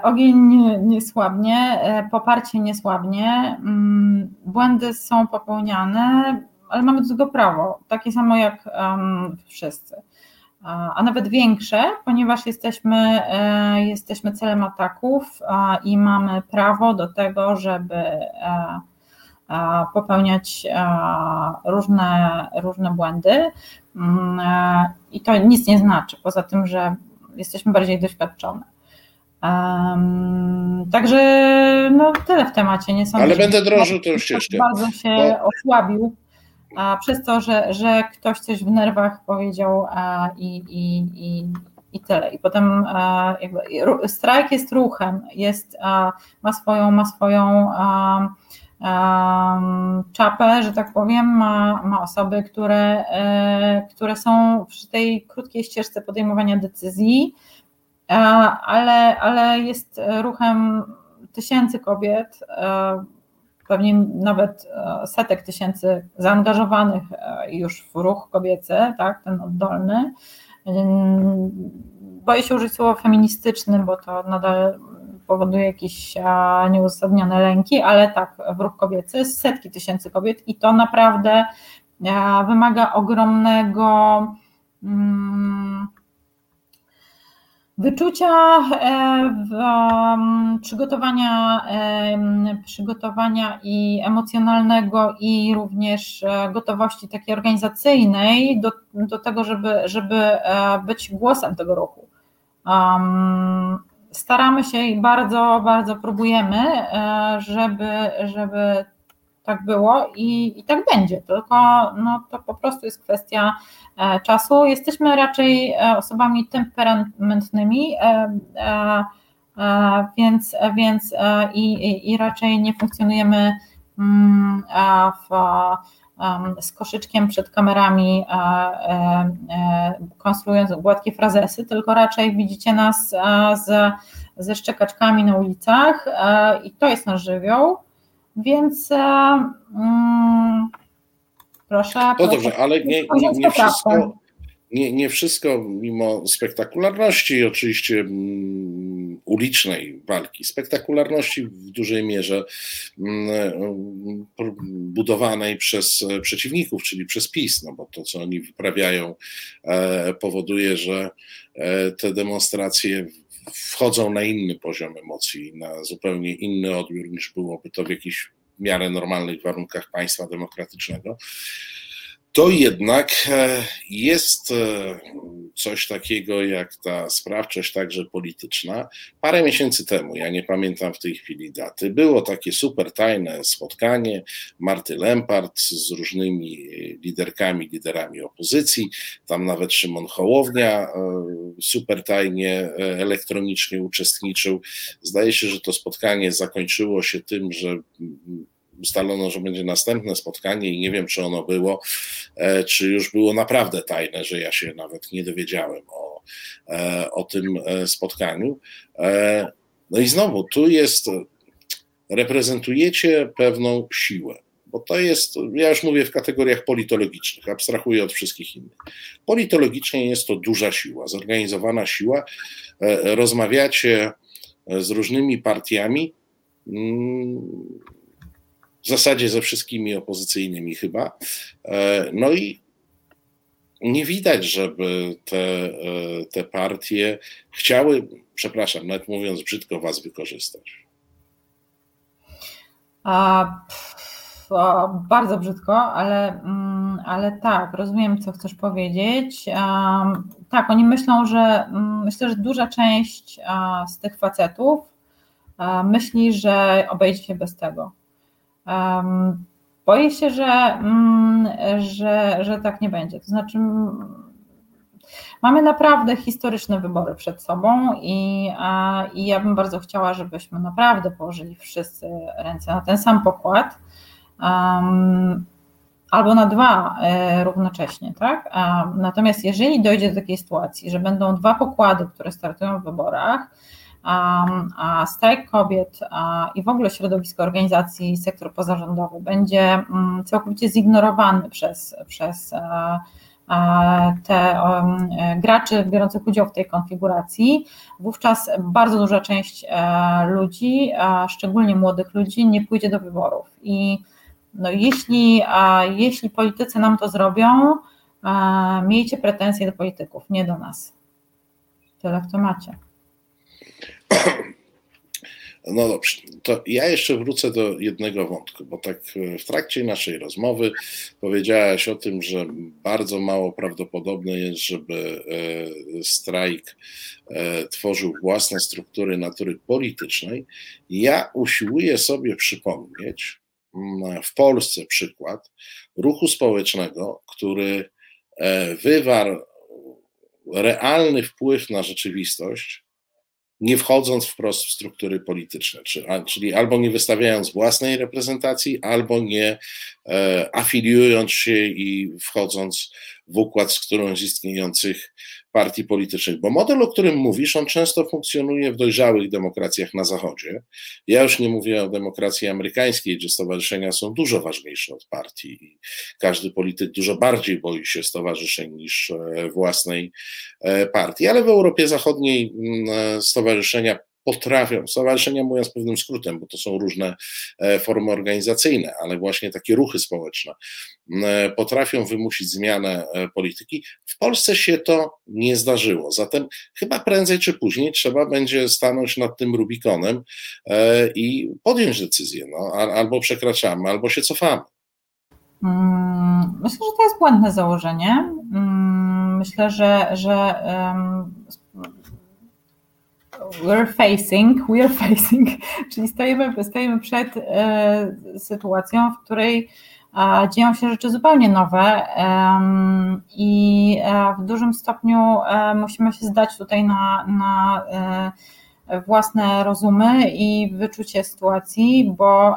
ogień nie słabnie, e, poparcie nie słabnie, mm, błędy są popełniane, ale mamy do tego prawo, takie samo jak wszyscy, a nawet większe, ponieważ jesteśmy, e, jesteśmy celem ataków i mamy prawo do tego, żeby popełniać różne, różne błędy. Mm, I to nic nie znaczy, poza tym, że jesteśmy bardziej doświadczone. Um, także no, tyle w temacie. Nie sądzę, Ale będę drążył tę ścieżkę. Bardzo się Bo... osłabił a, przez to, że, że ktoś coś w nerwach powiedział a, i, i, i, i tyle. I potem a, jakby, strajk jest ruchem, jest, ma swoją, ma swoją czapę, że tak powiem, ma, ma osoby, które, e, które są przy tej krótkiej ścieżce podejmowania decyzji, ale, ale jest ruchem tysięcy kobiet, e, pewnie nawet e, setek tysięcy zaangażowanych już w ruch kobiecy, tak, ten oddolny. Boję się użyć słowa feministyczny, bo to nadal powoduje jakieś nieuzasadnione lęki, ale tak, w ruch kobiecy, setki tysięcy kobiet i to naprawdę wymaga ogromnego mm, wyczucia, e, przygotowania, przygotowania i emocjonalnego i również e, gotowości takiej organizacyjnej do, do tego, żeby, żeby e, być głosem tego ruchu. Staramy się i bardzo, bardzo próbujemy, żeby, żeby tak było i, i tak będzie, tylko no, to po prostu jest kwestia e, czasu. Jesteśmy raczej e, osobami temperamentnymi, więc, więc i, i raczej nie funkcjonujemy mm, w z koszyczkiem przed kamerami, konstruując gładkie frazesy, tylko raczej widzicie nas z, ze szczekaczkami na ulicach i to jest nasz żywioł, więc mm, proszę. No proszę, dobrze, ale nie, nie, nie wszystko nie, nie wszystko, mimo spektakularności oczywiście mm, ulicznej walki, spektakularności w dużej mierze mm, budowanej przez przeciwników, czyli przez PiS, no bo to, co oni wyprawiają, e, powoduje, że e, te demonstracje wchodzą na inny poziom emocji, na zupełnie inny odbiór niż byłoby to w jakichś miarę normalnych warunkach państwa demokratycznego to jednak e, jest e, coś takiego jak ta sprawczość także polityczna. Parę miesięcy temu, ja nie pamiętam w tej chwili daty, było takie super tajne spotkanie Marty Lempart z różnymi liderkami, liderami opozycji. Tam nawet Szymon Hołownia e, super tajnie elektronicznie uczestniczył. Zdaje się, że to spotkanie zakończyło się tym, że ustalono, że będzie następne spotkanie i nie wiem, czy ono było, e, czy już było naprawdę tajne, że ja się nawet nie dowiedziałem o, e, o tym e, spotkaniu. No i znowu, tu jest, reprezentujecie pewną siłę bo to jest, ja już mówię w kategoriach politologicznych, abstrahuję od wszystkich innych. Politologicznie jest to duża siła, zorganizowana siła. Rozmawiacie z różnymi partiami, mm, w zasadzie ze wszystkimi opozycyjnymi chyba. E, no i nie widać, żeby te, e, te partie chciały, przepraszam, nawet mówiąc brzydko, was wykorzystać. A, a, bardzo brzydko, ale, mm, ale tak, rozumiem, co chcesz powiedzieć. Tak, oni myślą, że mm, myślę, że duża część z tych facetów myśli, że obejdzie się bez tego Boję się, że, mm, że, że tak nie będzie. To znaczy, mamy naprawdę historyczne wybory przed sobą i, i ja bym bardzo chciała, żebyśmy naprawdę położyli wszyscy ręce na ten sam pokład. Um, albo na dwa e, równocześnie, tak? Natomiast jeżeli dojdzie do takiej sytuacji, że będą dwa pokłady, które startują w wyborach, strajk kobiet i w ogóle środowisko organizacji sektor pozarządowy będzie mm, całkowicie zignorowany przez, przez e, e, te graczy biorących udział w tej konfiguracji, wówczas bardzo duża część e, ludzi, szczególnie młodych ludzi, nie pójdzie do wyborów. I no jeśli, jeśli politycy nam to zrobią, miejcie pretensje do polityków, nie do nas. Tyle w temacie. No dobrze, to ja jeszcze wrócę do jednego wątku, bo tak w trakcie naszej rozmowy powiedziałaś o tym, że bardzo mało prawdopodobne jest, żeby strajk tworzył własne struktury natury politycznej. Ja usiłuję sobie przypomnieć mm, w Polsce przykład ruchu społecznego, który wywarł realny wpływ na rzeczywistość, nie wchodząc wprost w struktury polityczne, czyli albo nie wystawiając własnej reprezentacji, albo nie e, afiliując się i wchodząc w układ z którąś z istniejących partii politycznych. Bo model, o którym mówisz, on często funkcjonuje w dojrzałych demokracjach na Zachodzie. Ja już nie mówię o demokracji amerykańskiej, gdzie stowarzyszenia są dużo ważniejsze od partii i każdy polityk dużo bardziej boi się stowarzyszeń niż e, własnej e, partii, ale w Europie Zachodniej mm, stowarzyszenia potrafią, stowarzyszenia mówiąc pewnym skrótem, bo to są różne e, formy organizacyjne, ale właśnie takie ruchy społeczne e, potrafią wymusić zmianę e, polityki. W Polsce się to nie zdarzyło, zatem chyba prędzej czy później trzeba będzie stanąć nad tym Rubikonem i podjąć decyzję, no, albo przekraczamy, albo się cofamy. Mm, myślę, że to jest błędne założenie. Mm, myślę, że, że we're facing, we're facing, czyli stoimy, stoimy przed e, sytuacją, w której e, dzieją się rzeczy zupełnie nowe i e, w dużym stopniu musimy się zdać tutaj na, na własne rozumy i wyczucie sytuacji, bo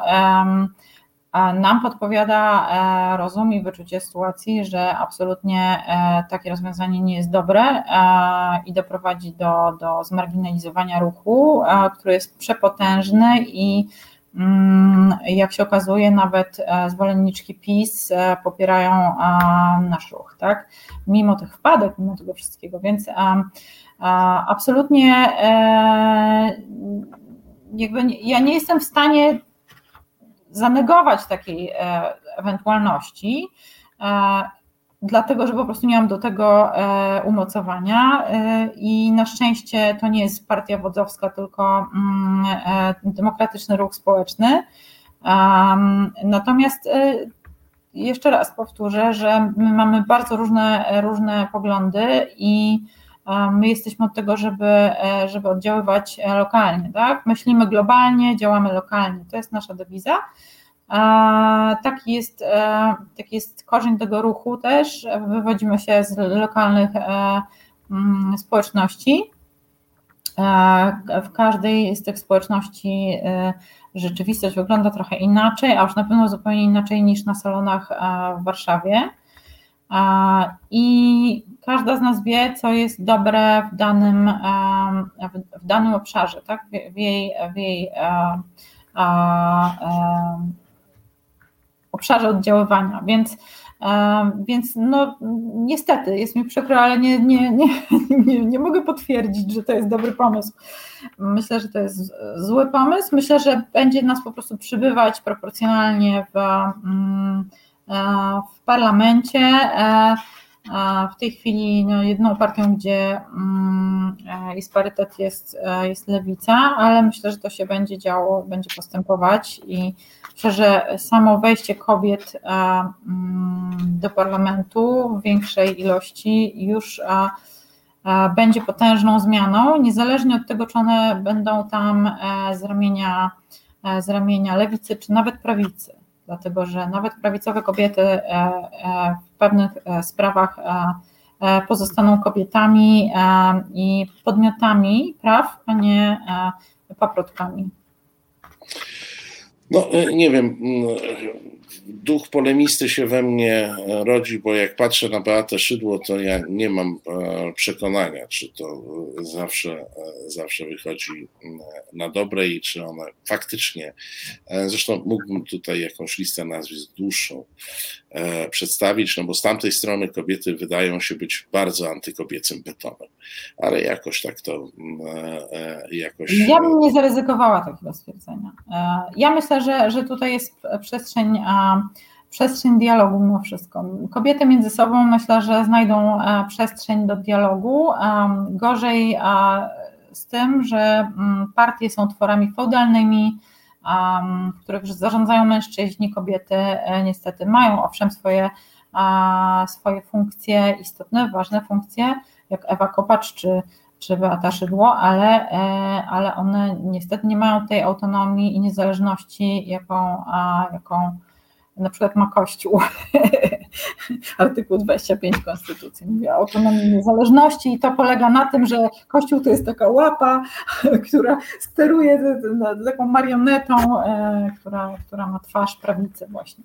nam podpowiada e, rozum i wyczucie sytuacji, że absolutnie e, takie rozwiązanie nie jest dobre e, i doprowadzi do, do zmarginalizowania ruchu, który jest przepotężny i mm, jak się okazuje, nawet zwolenniczki PiS popierają nasz ruch, tak? Mimo tych wpadek, mimo tego wszystkiego, więc absolutnie jakby ja nie jestem w stanie zanegować takiej e, ewentualności, e, dlatego że po prostu nie mam do tego e, umocowania i na szczęście to nie jest partia wodzowska, tylko mm, demokratyczny ruch społeczny. Natomiast jeszcze raz powtórzę, że my mamy bardzo różne, różne poglądy i my jesteśmy od tego, żeby, żeby oddziaływać lokalnie, tak? Myślimy globalnie, działamy lokalnie. To jest nasza dewiza. Taki jest, e, taki jest korzeń tego ruchu też. Wywodzimy się z lokalnych e, mm, społeczności. E, w każdej z tych społeczności rzeczywistość wygląda trochę inaczej, a już na pewno zupełnie inaczej niż na salonach w Warszawie. I każda z nas wie, co jest dobre w danym, w danym obszarze, tak? w jej, w jej obszarze oddziaływania, więc, więc no niestety, jest mi przykro, ale nie, nie, nie, nie, nie mogę potwierdzić, że to jest dobry pomysł. Myślę, że to jest zły pomysł. Myślę, że będzie nas po prostu przybywać proporcjonalnie w, mm, e, w parlamencie. E, w tej chwili no, jedną partią, gdzie mm, e, jest parytet, jest, jest lewica, ale myślę, że to się będzie działo, będzie postępować i myślę, że samo wejście kobiet mm, do parlamentu w większej ilości już będzie potężną zmianą, niezależnie od tego, czy one będą tam e, z ramienia, e, z ramienia lewicy, czy nawet prawicy, dlatego że nawet prawicowe kobiety e, w pewnych sprawach pozostaną kobietami i podmiotami praw, a nie paprotkami. No, e, nie wiem, mm, duch polemisty się we mnie rodzi, bo jak patrzę na Beatę Szydło, to ja nie mam e, przekonania, czy to zawsze, e, zawsze wychodzi mm, na dobre i czy ona faktycznie, zresztą mógłbym tutaj jakąś listę nazwisk dłuższą przedstawić, no bo z tamtej strony kobiety wydają się być bardzo antykobiecym betonem, ale jakoś tak to jakoś... Ja bym nie zaryzykowała takiego stwierdzenia. Ja myślę, że, że tutaj jest przestrzeń, przestrzeń dialogu mimo wszystko. Kobiety między sobą myślę, że znajdą przestrzeń do dialogu. Gorzej z tym, że mm, partie są tworami feudalnymi, w których zarządzają mężczyźni, kobiety niestety mają owszem swoje, swoje funkcje istotne, ważne funkcje, jak Ewa Kopacz czy, czy Beata Szydło, ale, ale one niestety nie mają tej autonomii i niezależności, jaką, jaką na przykład ma Kościół, artykuł 25 Konstytucji, mówi o autonomii niezależności i to polega na tym, że Kościół to jest taka łapa, która steruje taką marionetą, e, która, która ma twarz prawicy właśnie.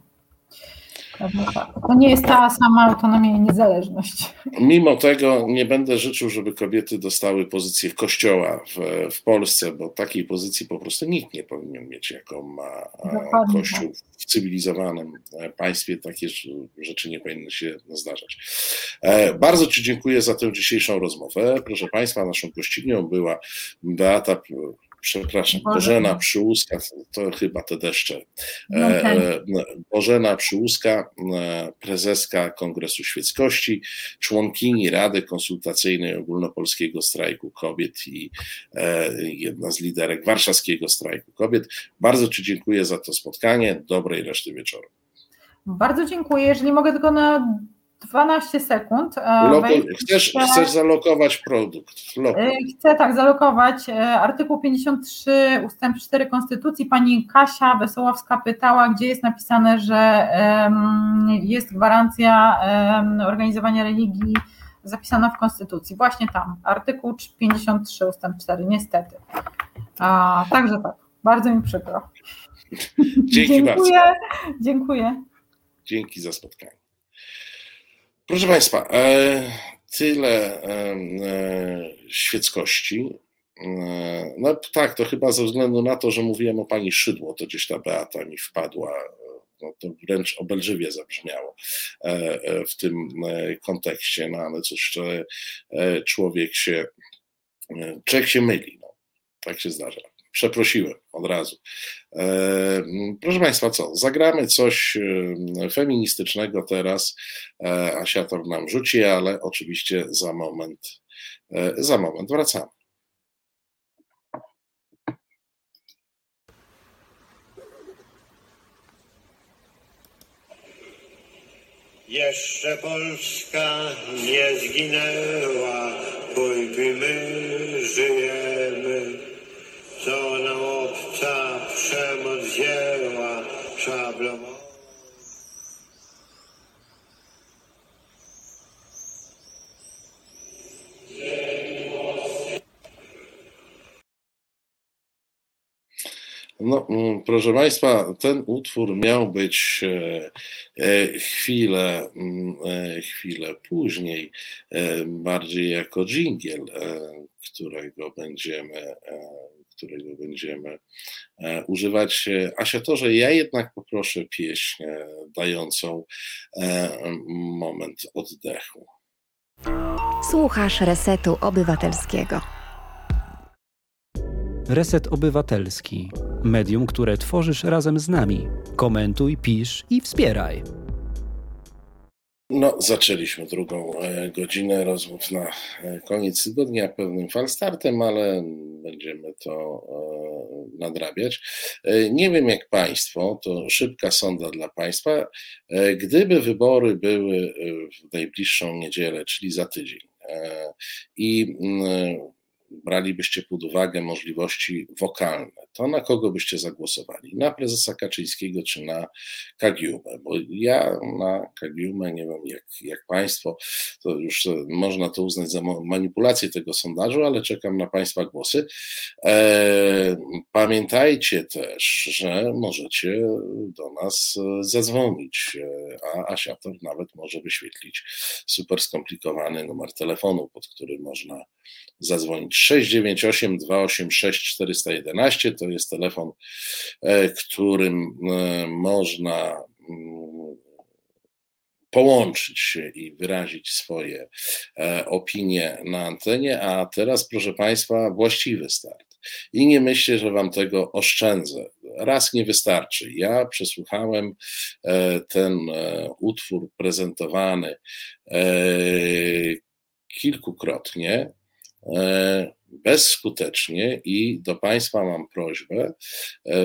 To nie jest ta sama autonomia i niezależność. Mimo tego nie będę życzył, żeby kobiety dostały pozycję kościoła w, w Polsce, bo takiej pozycji po prostu nikt nie powinien mieć, jaką ma Dokładnie Kościół tak. w cywilizowanym e, państwie. Takie rzeczy nie powinny się zdarzać. E, bardzo Ci dziękuję za tę dzisiejszą rozmowę. Proszę Państwa, naszą gościnią była Beata przepraszam, Bożena Przyłuska, to chyba te deszcze. No e, tak. e, Bożena Przyłuska, e, prezeska Kongresu Świeckości, członkini Rady Konsultacyjnej Ogólnopolskiego Strajku Kobiet i jedna z liderek Warszawskiego Strajku Kobiet. Bardzo Ci dziękuję za to spotkanie. Dobrej reszty wieczoru. Bardzo dziękuję. Jeżeli mogę tylko na 12 sekund. E, Loko, chcesz, chcę, chcesz zalokować produkt. E, chcę tak zalokować. E, artykuł 53 ustęp 4 Konstytucji. Pani Kasia Wesołowska pytała, gdzie jest napisane, że jest gwarancja organizowania religii zapisana w Konstytucji. Właśnie tam. Artykuł 53 ustęp 4. Niestety. A, także tak. Bardzo mi przykro. Dzięki Dziękuję. Bardzo. Dziękuję. Dzięki za spotkanie. Proszę Państwa, e, tyle e, świeckości. E, no tak, to chyba ze względu na to, że mówiłem o pani Szydło, to gdzieś ta Beata mi wpadła, no to wręcz obelżywie zabrzmiało w tym kontekście, no ale cóż, człowiek się, człowiek się myli, no, tak się zdarza przeprosiłem od razu. E, proszę Państwa, co? Zagramy coś e, feministycznego teraz. E, Asiator nam rzuci, ale oczywiście za moment, za moment wracamy. Jeszcze Polska nie zginęła, pójmy, my żyjemy co nam obca przemoc wzięła szablą. No, mm, proszę Państwa, ten utwór miał być e, e, chwilę, mm, e, chwilę później, bardziej jako dżingiel, którego będziemy którego będziemy e, używać. Asia, to, że ja jednak poproszę pieśń e, dającą e, moment oddechu. Słuchasz Resetu Obywatelskiego. Reset Obywatelski. Medium, które tworzysz razem z nami. Komentuj, pisz i wspieraj. No, zaczęliśmy drugą e, godzinę rozmów na e, koniec tygodnia pewnym falstartem, ale będziemy to e, nadrabiać. Nie wiem jak Państwo, to szybka sonda dla Państwa. Gdyby wybory były w najbliższą niedzielę, czyli za tydzień, i mm, bralibyście pod uwagę możliwości wokalne, to na kogo byście zagłosowali? Na prezesa Kaczyńskiego czy na Kagiumę? Bo ja na Kagiumę, nie wiem jak, jak Państwo, to już można to uznać za manipulację tego sondażu, ale czekam na Państwa głosy. E, pamiętajcie też, że możecie do nas zadzwonić, a Asiator nawet może wyświetlić super skomplikowany numer telefonu, pod który można zadzwonić 698 286 411 to jest telefon, e, którym e, można mm, połączyć się i wyrazić swoje e, opinie na antenie, a teraz proszę Państwa właściwy start. I nie myślę, że Wam tego oszczędzę. Raz nie wystarczy. Ja przesłuchałem ten utwór prezentowany kilkukrotnie bezskutecznie i do Państwa mam prośbę,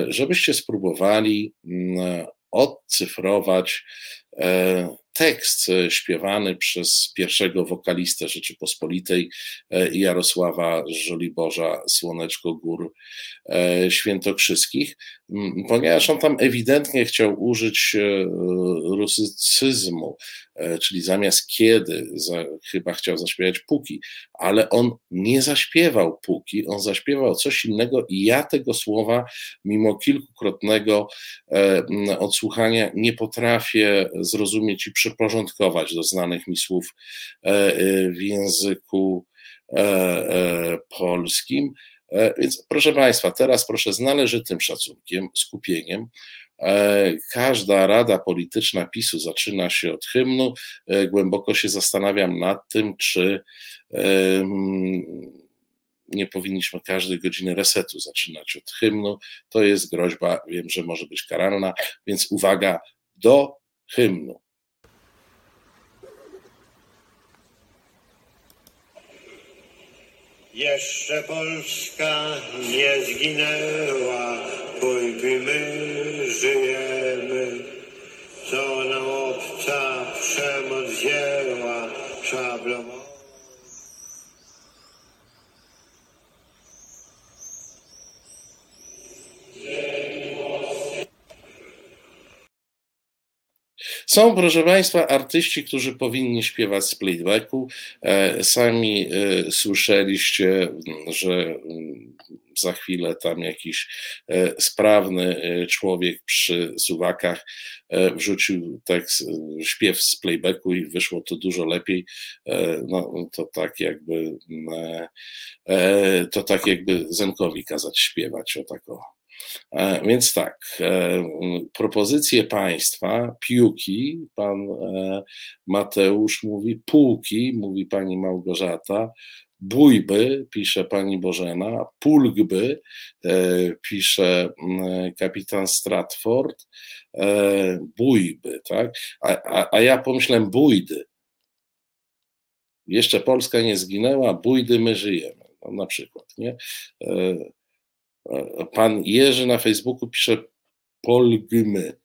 żebyście spróbowali mm, odcyfrować tekst e, śpiewany przez pierwszego wokalistę Rzeczypospolitej e, Jarosława Żoliborza Słoneczko Gór e, Świętokrzyskich, ponieważ on tam ewidentnie chciał użyć rusycyzmu, czyli zamiast kiedy, za, chyba chciał zaśpiewać puki, ale on nie zaśpiewał puki, on zaśpiewał coś innego i ja tego słowa, mimo kilkukrotnego odsłuchania, nie potrafię zrozumieć i przyporządkować do znanych mi słów e, e, w języku e, polskim. Więc proszę Państwa, teraz proszę z należytym szacunkiem, skupieniem. Każda rada polityczna PiSu zaczyna się od hymnu. Głęboko się zastanawiam nad tym, czy nie powinniśmy każdej godziny resetu zaczynać od hymnu. To jest groźba, wiem, że może być karalna, więc uwaga do hymnu. Jeszcze Polska nie zginęła, pójmy my żyjemy. Co nam obca przemoc wzięła, szablą Są, proszę Państwa, artyści, którzy powinni śpiewać z playbacku. E, sami e, słyszeliście, że mm, za chwilę tam jakiś e, sprawny człowiek przy suwakach wrzucił tekst, śpiew z playbacku i wyszło to dużo lepiej. No, to tak jakby mm, to tak jakby Zenkowi kazać śpiewać o taką E, więc tak, e, propozycje państwa, piłki, pan e, Mateusz mówi, półki, mówi pani Małgorzata, bójby, pisze pani Bożena, pulgby, pisze kapitan Stratford, bójby, tak? A, a, a ja pomyślałem bójdy. Jeszcze Polska nie zginęła, bójdy my żyjemy, no, na przykład, nie? Pan Jerzy na Facebooku pisze polgmy.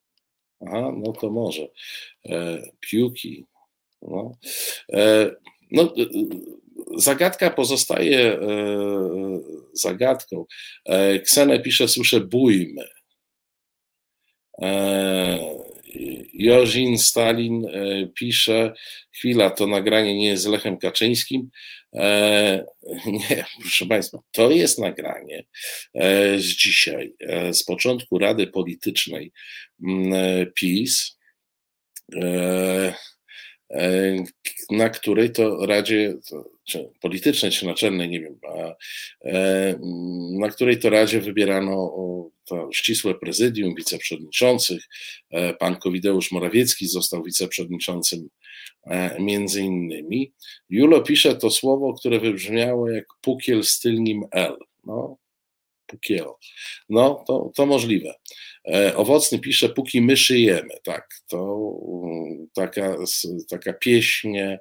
Aha, no to może. E, piłki. No. E, no, zagadka pozostaje e, zagadką. E, Ksenę pisze, słyszę bójmy. E, Jozin Stalin e, pisze, chwila, to nagranie nie jest z Lechem Kaczyńskim. E, nie, proszę Państwa, to jest nagranie e, z dzisiaj, z początku Rady Politycznej mm, PiS na której to Radzie, czy politycznej, czy naczelnej, nie wiem, na której to Radzie wybierano to ścisłe prezydium wiceprzewodniczących. E, pan Kowideusz Morawiecki został wiceprzewodniczącym e, między innymi. Julo pisze to słowo, które wybrzmiało jak pukiel z tylnim L. No, pukiel. No, to, to możliwe. E, owocny pisze, póki my szyjemy, tak, to mm, taka, taka pieśń e,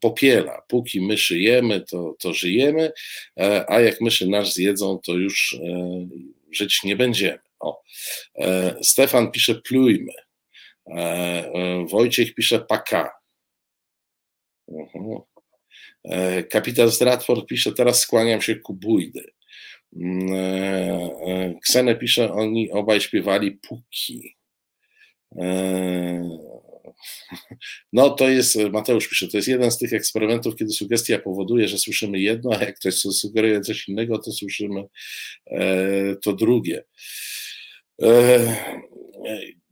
popiela, póki my szyjemy, to, to żyjemy, e, a jak myszy nasz zjedzą, to już żyć nie będziemy. O. Stefan pisze, plujmy. Wojciech pisze, paka. Mhm. Kapitan Stratford pisze, teraz skłaniam się ku bójdy. Mm, e, e, Ksenę pisze, oni obaj śpiewali puki. E, no to jest, Mateusz pisze, to jest jeden z tych eksperymentów, kiedy sugestia powoduje, że słyszymy jedno, a jak ktoś sugeruje coś innego, to słyszymy to drugie.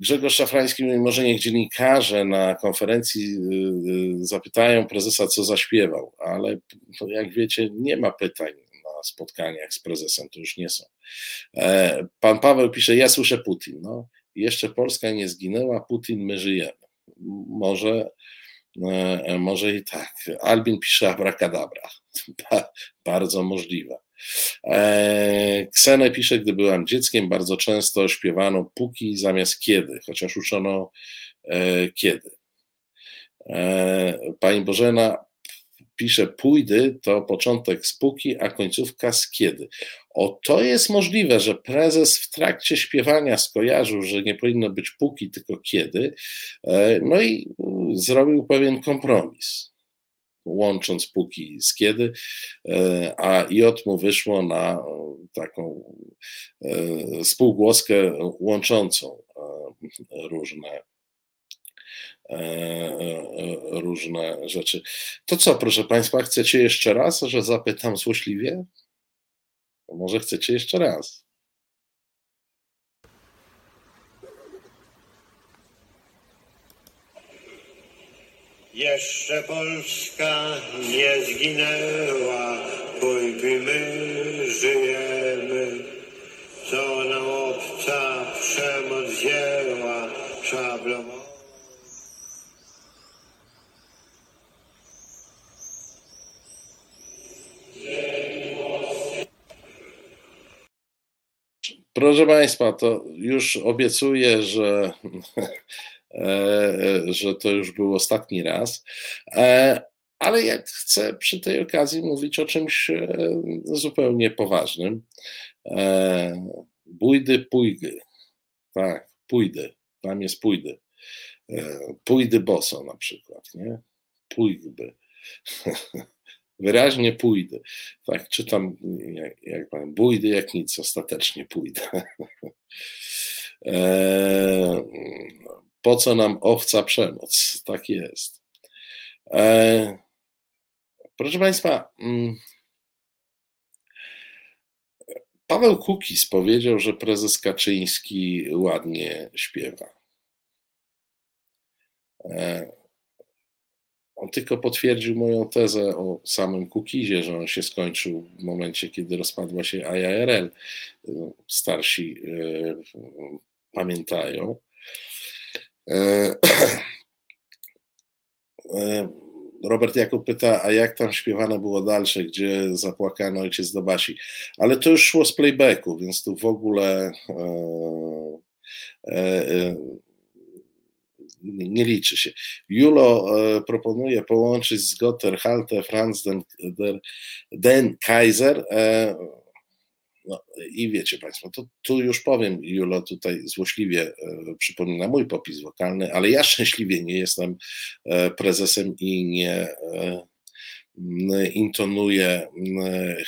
Grzegorz Szafrański mówi, może niech dziennikarze na konferencji zapytają prezesa, co zaśpiewał, ale jak wiecie, nie ma pytań spotkaniach z prezesem, to już nie są. E, pan Paweł pisze, ja słyszę Putin. No, jeszcze Polska nie zginęła, Putin, my żyjemy. Może, e, może i tak. Albin pisze abracadabra. Bardzo możliwe. E, Ksenę pisze, gdy byłam dzieckiem, bardzo często śpiewano póki zamiast kiedy, chociaż uczono kiedy. Pani Bożena, pisze pójdy, to początek spóki, a końcówka z kiedy. O, to jest możliwe, że prezes w trakcie śpiewania skojarzył, że nie powinno być póki, tylko kiedy, e, no i zrobił pewien kompromis, łącząc póki z kiedy, e, a J mu wyszło na taką spółgłoskę łączącą różne różne rzeczy. To co, proszę Państwa, chcecie jeszcze raz, że zapytam złośliwie? Może chcecie jeszcze raz? Jeszcze Polska nie zginęła, póki my żyjemy. Co nam obca przemoc wzięła, szablą Proszę Państwa, to już obiecuję, że, e, że to już był ostatni raz, e, ale ja chcę przy tej okazji mówić o czymś e, zupełnie poważnym. Bójdy, pójdy. Tak, pójdy. Tam jest pójdy. Pójdy boso na przykład, nie? Pójby. Wyraźnie pójdę. Tak, czytam, jak, jak pan, bójdy jak nic, ostatecznie pójdę. E, po co nam owca przemoc? Tak jest. E, proszę Państwa, mm, Paweł Kukis powiedział, że prezes Kaczyński ładnie śpiewa. E, on tylko potwierdził moją tezę o samym Kukizie, że on się skończył w momencie, kiedy rozpadła się IARL. Starsi e, pamiętają. E, e, Robert Jakub pyta, a jak tam śpiewane było dalsze, gdzie zapłakano ojciec do Basi? Ale to już szło z playbacku, więc tu w ogóle nie liczy się. Julo e, proponuje połączyć z Gotterhalte Franz den, der, den Kaiser. E, no, I wiecie Państwo, to tu już powiem, Julo tutaj złośliwie e, przypomina mój popis wokalny, ale ja szczęśliwie nie jestem prezesem i nie intonuję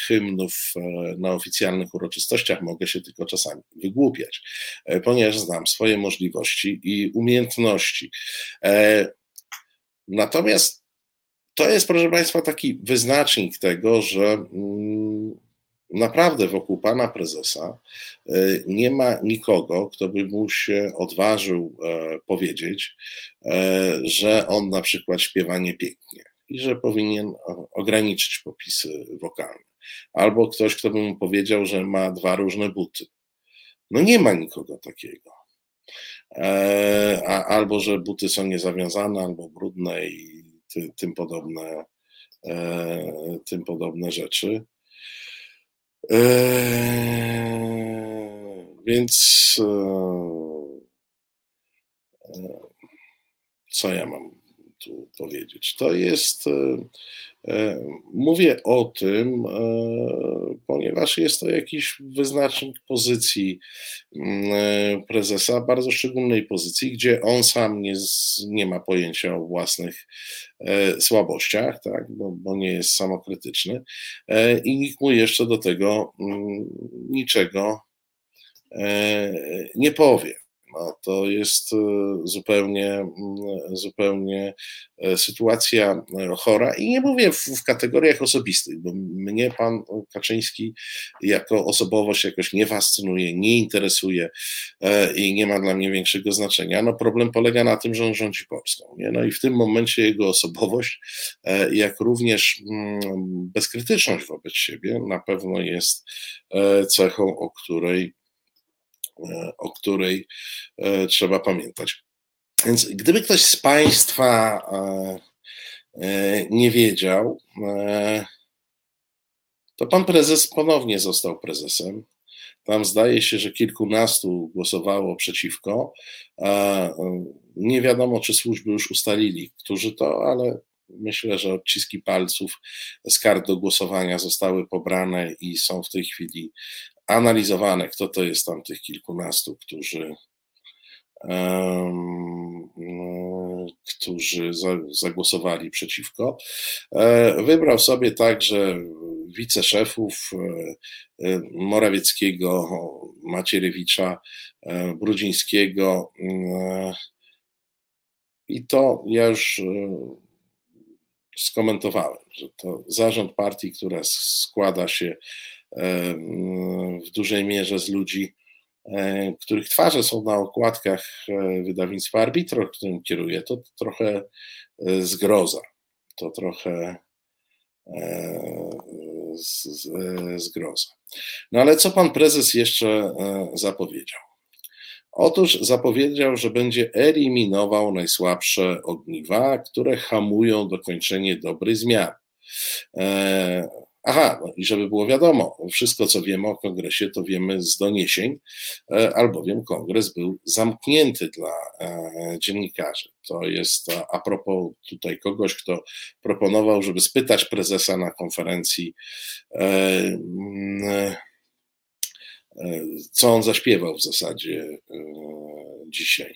hymnów e, na oficjalnych uroczystościach, mogę się tylko czasami wygłupiać, e, ponieważ znam swoje możliwości i umiejętności. E, natomiast to jest, proszę Państwa, taki wyznacznik tego, że mm, naprawdę wokół pana prezesa nie ma nikogo, kto by mu się odważył powiedzieć, że on na przykład śpiewa niepięknie i że powinien ograniczyć popisy wokalne. Albo ktoś, kto by mu powiedział, że ma dwa różne buty. No nie ma nikogo takiego. E, albo że buty są niezawiązane, albo brudne i ty, tym podobne, e, tym podobne rzeczy. E, więc co ja mam tu powiedzieć. To jest, e, e, mówię o tym, e, ponieważ jest to jakiś wyznacznik pozycji mm, prezesa, bardzo szczególnej pozycji, gdzie on sam nie, nie ma pojęcia o własnych słabościach, tak, bo, bo nie jest samokrytyczny i nikt mu jeszcze do tego mm, niczego nie powie. No, to jest e, zupełnie, mm, zupełnie e, sytuacja e, chora i nie mówię w, w, kategoriach osobistych, bo mnie pan Kaczyński jako osobowość jakoś nie fascynuje, nie interesuje i nie ma dla mnie większego znaczenia. No problem polega na tym, że on rządzi Polską. Nie? No i w tym momencie jego osobowość, jak również mm, bezkrytyczność wobec siebie na pewno jest cechą, o której o której e, trzeba pamiętać. Więc gdyby ktoś z Państwa e, nie wiedział, to pan prezes ponownie został prezesem. Tam zdaje się, że kilkunastu głosowało przeciwko. Nie wiadomo, czy służby już ustalili, którzy to, ale myślę, że odciski palców z kart do głosowania zostały pobrane i są w tej chwili analizowane, kto to jest tam tych kilkunastu, którzy którzy zagłosowali przeciwko. E, wybrał sobie także wiceszefów e, e, Morawieckiego, Macierewicza, Brudzińskiego. I to ja już skomentowałem, że to zarząd partii, która składa się w dużej mierze z ludzi, E, których twarze są na okładkach e, wydawnictwa Arbitro, którym kieruję, to, trochę e, zgroza. To trochę zgroza. No ale co pan prezes jeszcze zapowiedział? Otóż zapowiedział, że będzie eliminował najsłabsze ogniwa, które hamują dokończenie dobrej zmiany. Aha, no i żeby było wiadomo, wszystko co wiemy o kongresie, to wiemy z doniesień, e, albowiem kongres był zamknięty dla e, dziennikarzy. To jest a propos tutaj kogoś, kto proponował, żeby spytać prezesa na konferencji, e, co on zaśpiewał w zasadzie dzisiaj.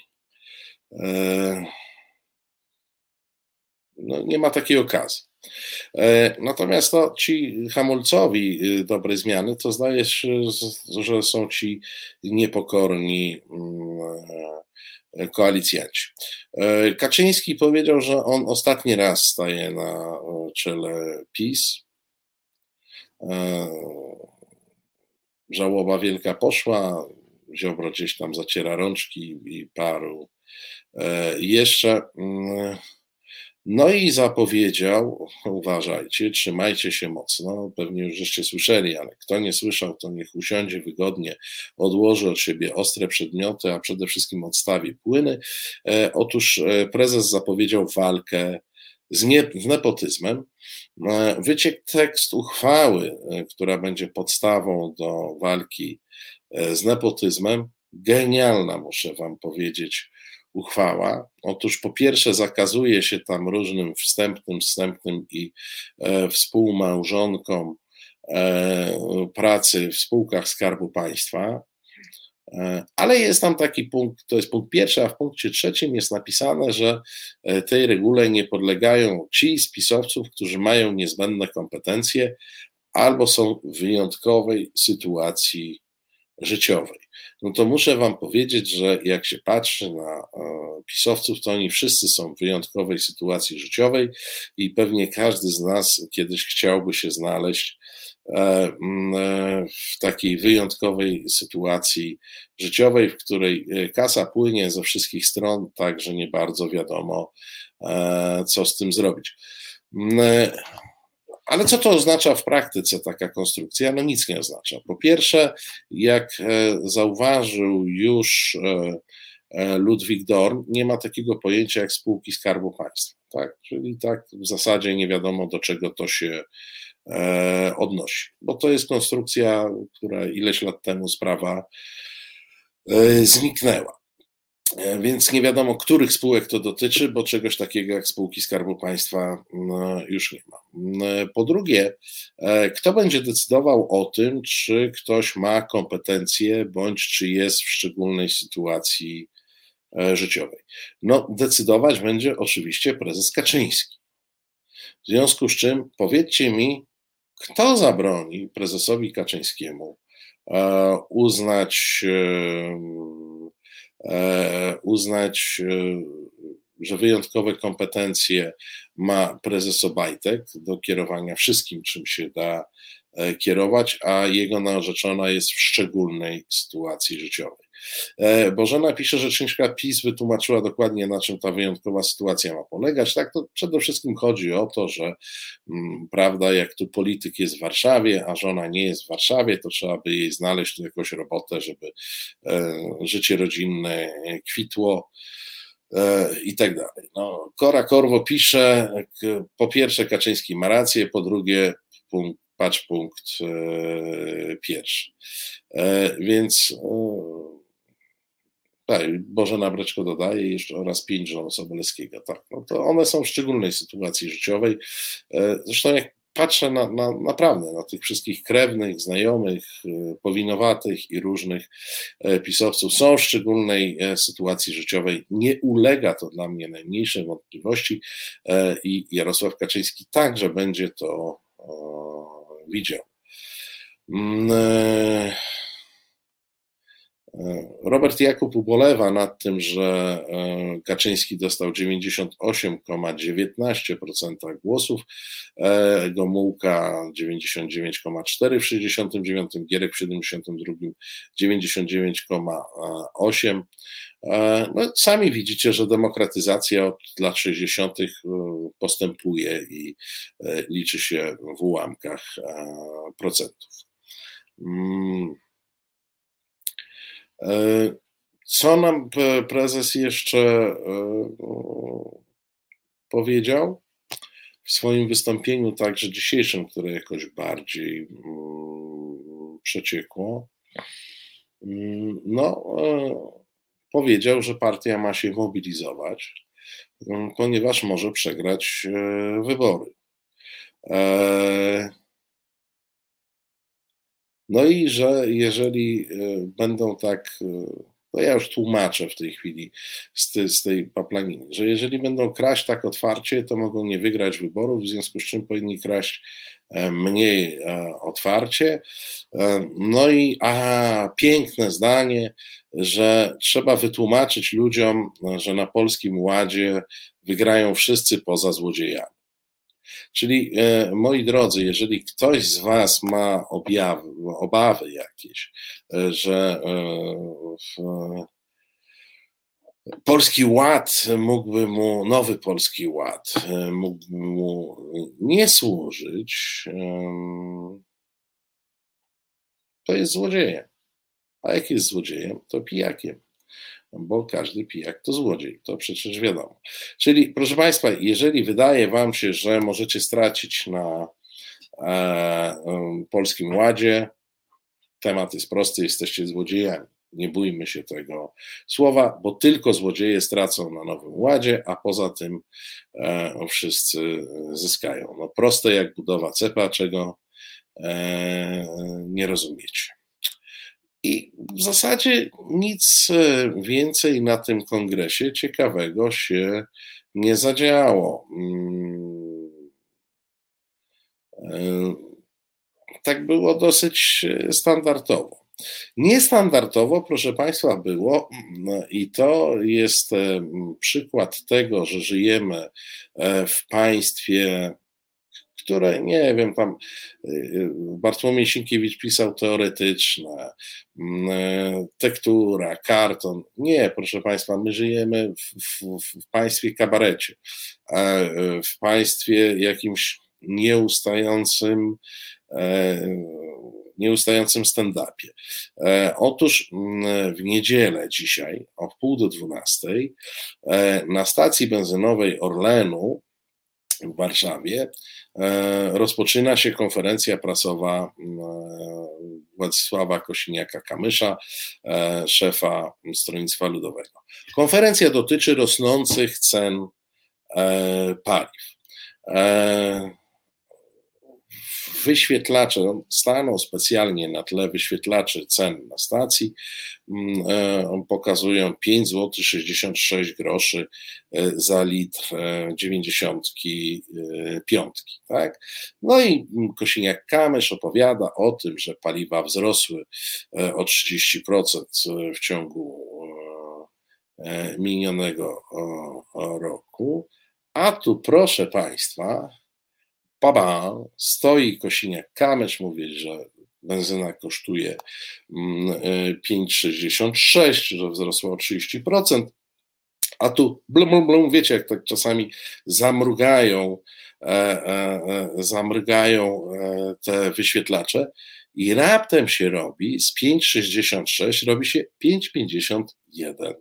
No, nie ma takiej okazji. E, natomiast to ci hamulcowi y, dobrej zmiany, to zdaje się, że są ci niepokorni mm, e, koalicjanci. E, Kaczyński powiedział, że on ostatni raz staje na czele PiS. Żałoba wielka poszła, Ziobro gdzieś tam zaciera rączki i paru jeszcze. No i zapowiedział, uważajcie, trzymajcie się mocno, pewnie już żeście słyszeli, ale kto nie słyszał, to niech usiądzie wygodnie, odłoży od siebie ostre przedmioty, a przede wszystkim odstawi płyny. E, otóż e, prezes zapowiedział walkę z, nie, z nepotyzmem. E, wyciek tekst uchwały, która będzie podstawą do walki z nepotyzmem, genialna, muszę Wam powiedzieć, uchwała. Otóż po pierwsze zakazuje się tam różnym wstępnym, wstępnym i e, współmałżonkom e, pracy w spółkach Skarbu Państwa, e, ale jest tam taki punkt, to jest punkt pierwszy, a w punkcie trzecim jest napisane, że e, tej regule nie podlegają ci spisowców, którzy mają niezbędne kompetencje albo są w wyjątkowej sytuacji życiowej. No to muszę Wam powiedzieć, że jak się patrzy na e, pisowców, to oni wszyscy są w wyjątkowej sytuacji życiowej i pewnie każdy z nas kiedyś chciałby się znaleźć e, e, w takiej wyjątkowej sytuacji życiowej, w której kasa płynie ze wszystkich stron, tak że nie bardzo wiadomo, co z tym zrobić. Ale co to oznacza w praktyce taka konstrukcja? No nic nie oznacza. Po pierwsze, jak e, zauważył już e, e, Ludwik Dorn, nie ma takiego pojęcia jak spółki Skarbu Państwa. Tak? Czyli tak w zasadzie nie wiadomo do czego to się odnosi, bo to jest konstrukcja, która ileś lat temu sprawa zniknęła. E, więc nie wiadomo, których spółek to dotyczy, bo czegoś takiego jak spółki Skarbu Państwa no, już nie ma. E, po drugie, e, kto będzie decydował o tym, czy ktoś ma kompetencje, bądź czy jest w szczególnej sytuacji życiowej? No, decydować będzie oczywiście prezes Kaczyński. W związku z czym powiedzcie mi, kto zabroni prezesowi Kaczyńskiemu uznać uznać, e, że wyjątkowe kompetencje ma prezes Obajtek do kierowania wszystkim, czym się da e, kierować, a jego narzeczona jest w szczególnej sytuacji życiowej. E, Bożena pisze, że rzeczniczka PiS wytłumaczyła dokładnie, na czym ta wyjątkowa sytuacja ma polegać. Tak, to przede wszystkim chodzi o to, że mm, prawda, jak tu polityk jest w Warszawie, a żona nie jest w Warszawie, to trzeba by jej znaleźć jakąś robotę, żeby e, życie rodzinne kwitło e, i tak dalej. No, Kora Korwo pisze, po pierwsze Kaczyński ma rację, po drugie punkt, patrz punkt pierwszy. Więc Tak, Bożena Breczko dodaje jeszcze oraz pięć żon Sobolewskiego. Tak, no to one są w szczególnej sytuacji życiowej. E, zresztą jak patrzę na, na, naprawdę na tych wszystkich krewnych, znajomych, e, powinowatych i różnych e, pisowców, są w szczególnej sytuacji życiowej. Nie ulega to dla mnie najmniejszej wątpliwości i Jarosław Kaczyński także będzie to widział. Mm, Robert Jakub ubolewa nad tym, że e, Kaczyński dostał 98,19% głosów, e, Gomułka 99,4% w 69, Gierek w 72 99,8%. E, no, sami widzicie, że demokratyzacja od lat 60. postępuje i liczy się w ułamkach procentów. E, co nam prezes jeszcze e, powiedział w swoim wystąpieniu, także dzisiejszym, które jakoś bardziej mm, przeciekło? Mm, no, e, powiedział, że partia ma się mobilizować, ponieważ może przegrać wybory. No i że jeżeli e, będą tak, no ja już tłumaczę w tej chwili z, tej, z tej paplaniny, że jeżeli będą kraść tak otwarcie, to mogą nie wygrać wyborów, w związku z czym powinni kraść e, mniej otwarcie. No i a, piękne zdanie, że trzeba wytłumaczyć ludziom, że na polskim ładzie wygrają wszyscy poza złodziejami. Czyli e, moi drodzy, jeżeli ktoś z Was ma objawy, obawy jakieś, e, że e, Polski Ład mógłby mu, nowy Polski Ład mógłby mu nie służyć, to jest złodziejem. A jak jest złodziejem, to pijakiem bo każdy pijak to złodziej, to przecież wiadomo. Czyli proszę Państwa, jeżeli wydaje Wam się, że możecie stracić na e, Polskim Ładzie, temat jest prosty, jesteście złodziejami. Nie bójmy się tego słowa, bo tylko złodzieje stracą na Nowym Ładzie, a poza tym e, wszyscy zyskają. No proste jak budowa cepa, czego e, nie rozumiecie. I w zasadzie nic e, więcej na tym kongresie ciekawego się nie zadziało. Mm. E, tak było dosyć standardowo. Niestandardowo, proszę Państwa, było mm, i to jest e, przykład tego, że żyjemy w państwie które nie wiem, tam y, y, Bartłomiej Sienkiewicz pisał teoretyczne, mm, y, tektura, karton. Nie, proszę Państwa, my żyjemy w, w, w państwie kabarecie, w państwie jakimś nieustającym e, nieustającym stand-upie. E, otóż mm, w niedzielę dzisiaj o wpół do dwunastej e, na stacji benzynowej Orlenu w Warszawie e, rozpoczyna się konferencja prasowa e, Władysława Kosiniaka-Kamysza, e, szefa Stronnictwa Ludowego. Konferencja dotyczy rosnących cen paliw wyświetlacze staną specjalnie na tle wyświetlaczy cen na stacji, e, pokazują 5 zł 66 groszy e, za litr 95. E, tak? No i Kosiniak-Kamysz opowiada o tym, że paliwa wzrosły o 30% w ciągu minionego roku. A tu proszę Państwa, Baba, stoi Kosiniak-Kamysz, mówi, że benzyna kosztuje 5,66, mm, y, że wzrosła o 30%, a tu blum, blum, blum, wiecie, jak tak czasami zamrugają, e, e, e, zamrugają e, te wyświetlacze i raptem się robi z 5,66 robi się 5,51.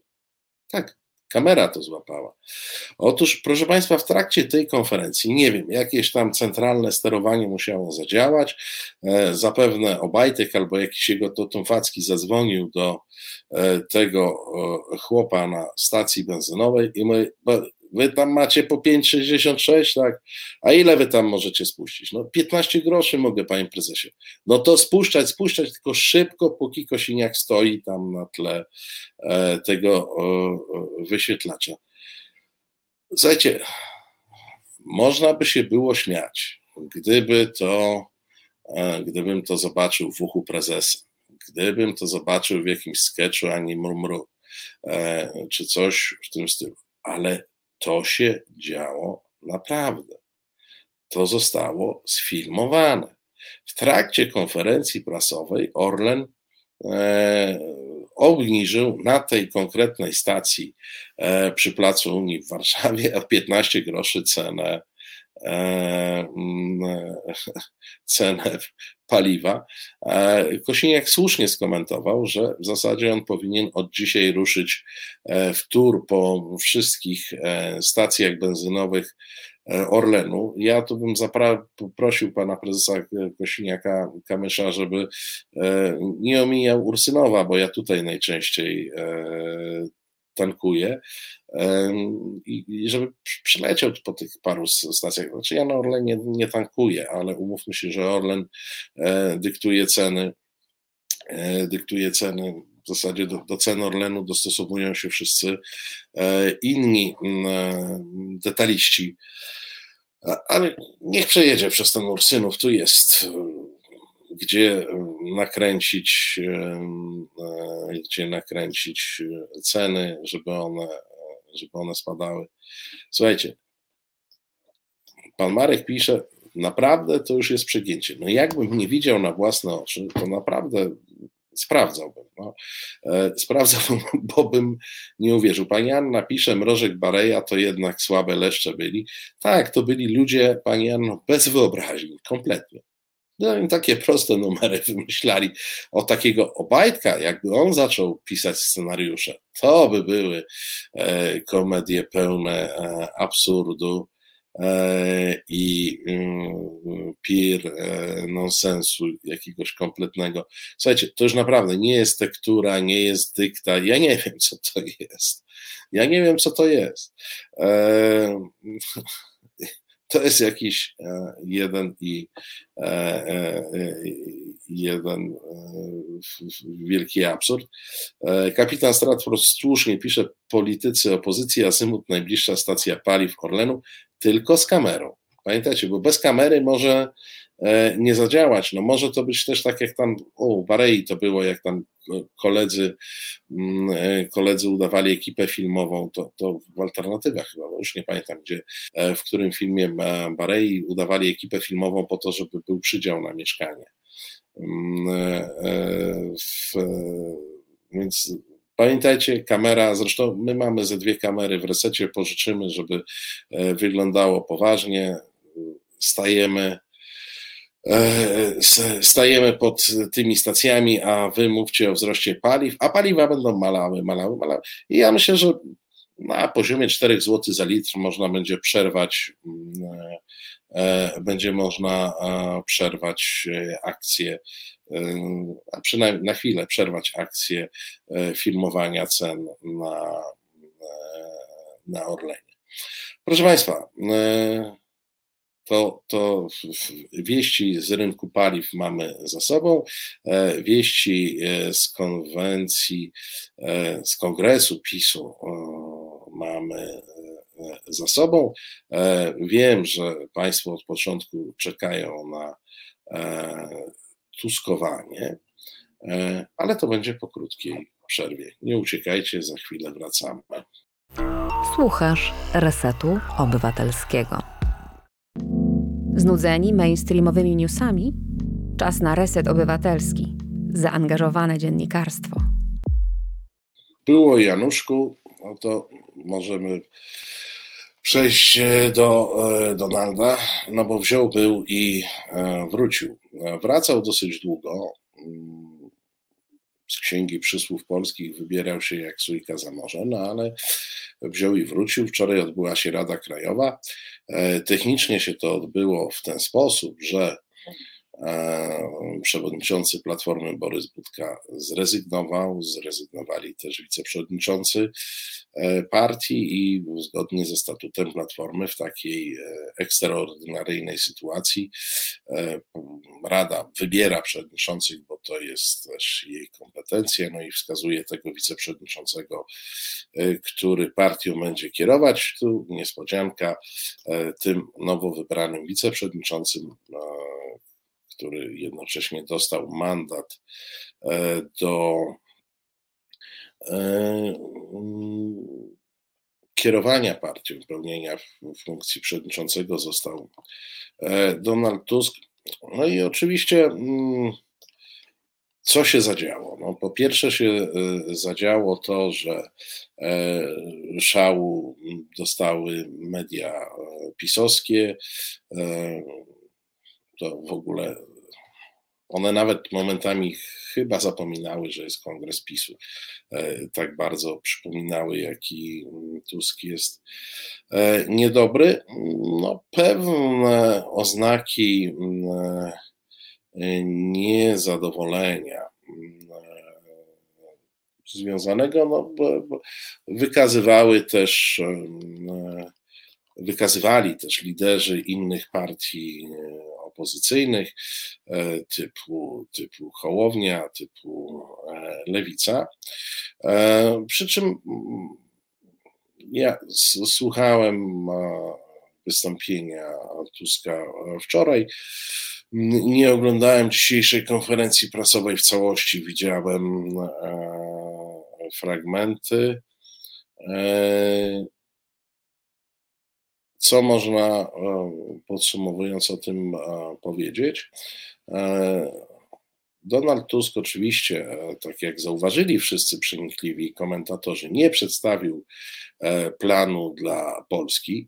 Tak, Kamera to złapała. Otóż, proszę Państwa, w trakcie tej konferencji, nie wiem, jakieś tam centralne sterowanie musiało zadziałać. E, zapewne Obajtek albo jakiś jego totumfacki zadzwonił do e, tego chłopa na stacji benzynowej i my, wy tam macie po 5,66, tak? A ile wy tam możecie spuścić? No 15 groszy mogę, panie prezesie. No to spuszczać, spuszczać, tylko szybko, póki Kosiniak stoi tam na tle tego wyświetlacza. Słuchajcie, można by się było śmiać, gdyby to, e, gdybym to zobaczył w uchu prezesa, gdybym to zobaczył w jakimś sketchu ani murmuru, e, czy coś w tym stylu, ale to się działo naprawdę. To zostało sfilmowane. W trakcie konferencji prasowej Orlen e, obniżył na tej konkretnej stacji e, przy Placu Unii w Warszawie o 15 groszy cenę, cenę paliwa. E, Kosiniak słusznie skomentował, że w zasadzie on powinien od dzisiaj ruszyć w tur po wszystkich stacjach benzynowych E, Orlenu. Ja tu bym poprosił pana prezesa Kosiniaka Kamysza, żeby e, nie omijał Ursynowa, bo ja tutaj najczęściej e, tankuję i żeby przyleciał po tych paru stacjach. Znaczy ja na Orlenie nie tankuję, ale umówmy się, że Orlen dyktuje ceny, dyktuje ceny w zasadzie do, do cen Orlenu dostosowują się wszyscy inni detaliści ale niech przejedzie przez ten Ursynów, tu jest gdzie nakręcić, gdzie nakręcić ceny, żeby one, żeby one spadały. Słuchajcie, pan Marek pisze, naprawdę to już jest przegięcie. No jakbym nie widział na własne oczy, to naprawdę sprawdzałbym. No. E, sprawdzałbym, bo bym nie uwierzył. Pani Anna pisze, mrożek Bareja to jednak słabe leszcze byli. Tak, to byli ludzie, Pani Anno, bez wyobraźni, kompletnie. No i takie proste numery wymyślali. O takiego Obajtka, jakby on zaczął pisać scenariusze, to by były e, komedie pełne e, absurdu, E, i mm, pir nonsensu jakiegoś kompletnego. Słuchajcie, to już naprawdę nie jest tektura, nie jest dykta. Ja nie wiem, co to jest. Ja nie wiem, co to jest. E, to jest jakiś jeden i jeden wielki absurd. Kapitan Stratford słusznie pisze, politycy opozycji, Asymut, najbliższa stacja paliw Orlenu, tylko z kamerą. Pamiętajcie, bo bez kamery może e, nie zadziałać. No może to być też tak jak tam, o, Barei to było, jak tam koledzy, mm, e, koledzy udawali ekipę filmową, to, to w alternatywach chyba, już nie pamiętam gdzie, e, w którym filmie Barei udawali ekipę filmową po to, żeby był przydział na mieszkanie. Mm, w, więc Pamiętajcie, kamera, zresztą my mamy ze dwie kamery w resecie, pożyczymy, żeby e, wyglądało poważnie. Stajemy, e, stajemy pod tymi stacjami, a wy mówcie o wzroście paliw, a paliwa będą malały, malały, malały. I ja myślę, że na poziomie 4 zł za litr można będzie przerwać mm, e, będzie można przerwać akcję a przynajmniej na chwilę przerwać akcję e, filmowania cen na, e, na Orlenie. Proszę Państwa, e, to, to wieści z rynku paliw mamy za sobą, wieści z konwencji, z kongresu PiSu mamy za sobą. Wiem, że Państwo od początku czekają na tuskowanie, e, ale to będzie po krótkiej przerwie. Nie uciekajcie, za chwilę wracamy. Słuchasz Resetu Obywatelskiego. Znudzeni mainstreamowymi newsami? Czas na Reset Obywatelski. Zaangażowane dziennikarstwo. Było Januszku, no to możemy przejść e, do e, Donalda, no bo wziął był i wrócił. Wracał dosyć długo. z księgi przysłów polskich wybierał się jak sójka za morze, no ale wziął i wrócił. Wczoraj odbyła się Rada Krajowa. Technicznie się to odbyło w ten sposób, że przewodniczący Platformy Borys Budka zrezygnował, zrezygnowali też wiceprzewodniczący. e, partii i zgodnie ze statutem Platformy w takiej e, ekstraordynaryjnej sytuacji e, Rada wybiera przewodniczących, bo to jest też jej kompetencja, no i wskazuje tego wiceprzewodniczącego, który partią będzie kierować. Tu niespodzianka, tym nowo wybranym wiceprzewodniczącym który jednocześnie dostał mandat e, do e, kierowania partią, pełnienia funkcji przewodniczącego został e, Donald Tusk. No i oczywiście, mm, co się zadziało? No, po pierwsze się zadziało to, że szału dostały media pisowskie. To w ogóle one nawet momentami chyba zapominały, że jest kongres PiSu. E, tak bardzo przypominały, jaki Tusk jest e, niedobry. No, pewne oznaki e, niezadowolenia związanego, no, wykazywały też, wykazywali też liderzy innych partii opozycyjnych e, typu, typu Hołownia, typu e, Lewica. E, przy czym mm, ja słuchałem wystąpienia Tuska wczoraj. Nie oglądałem dzisiejszej konferencji prasowej w całości, widziałem fragmenty. Co można e, podsumowując o tym e, powiedzieć? E, Donald Tusk oczywiście, tak jak zauważyli wszyscy przenikliwi komentatorzy, nie przedstawił planu dla Polski.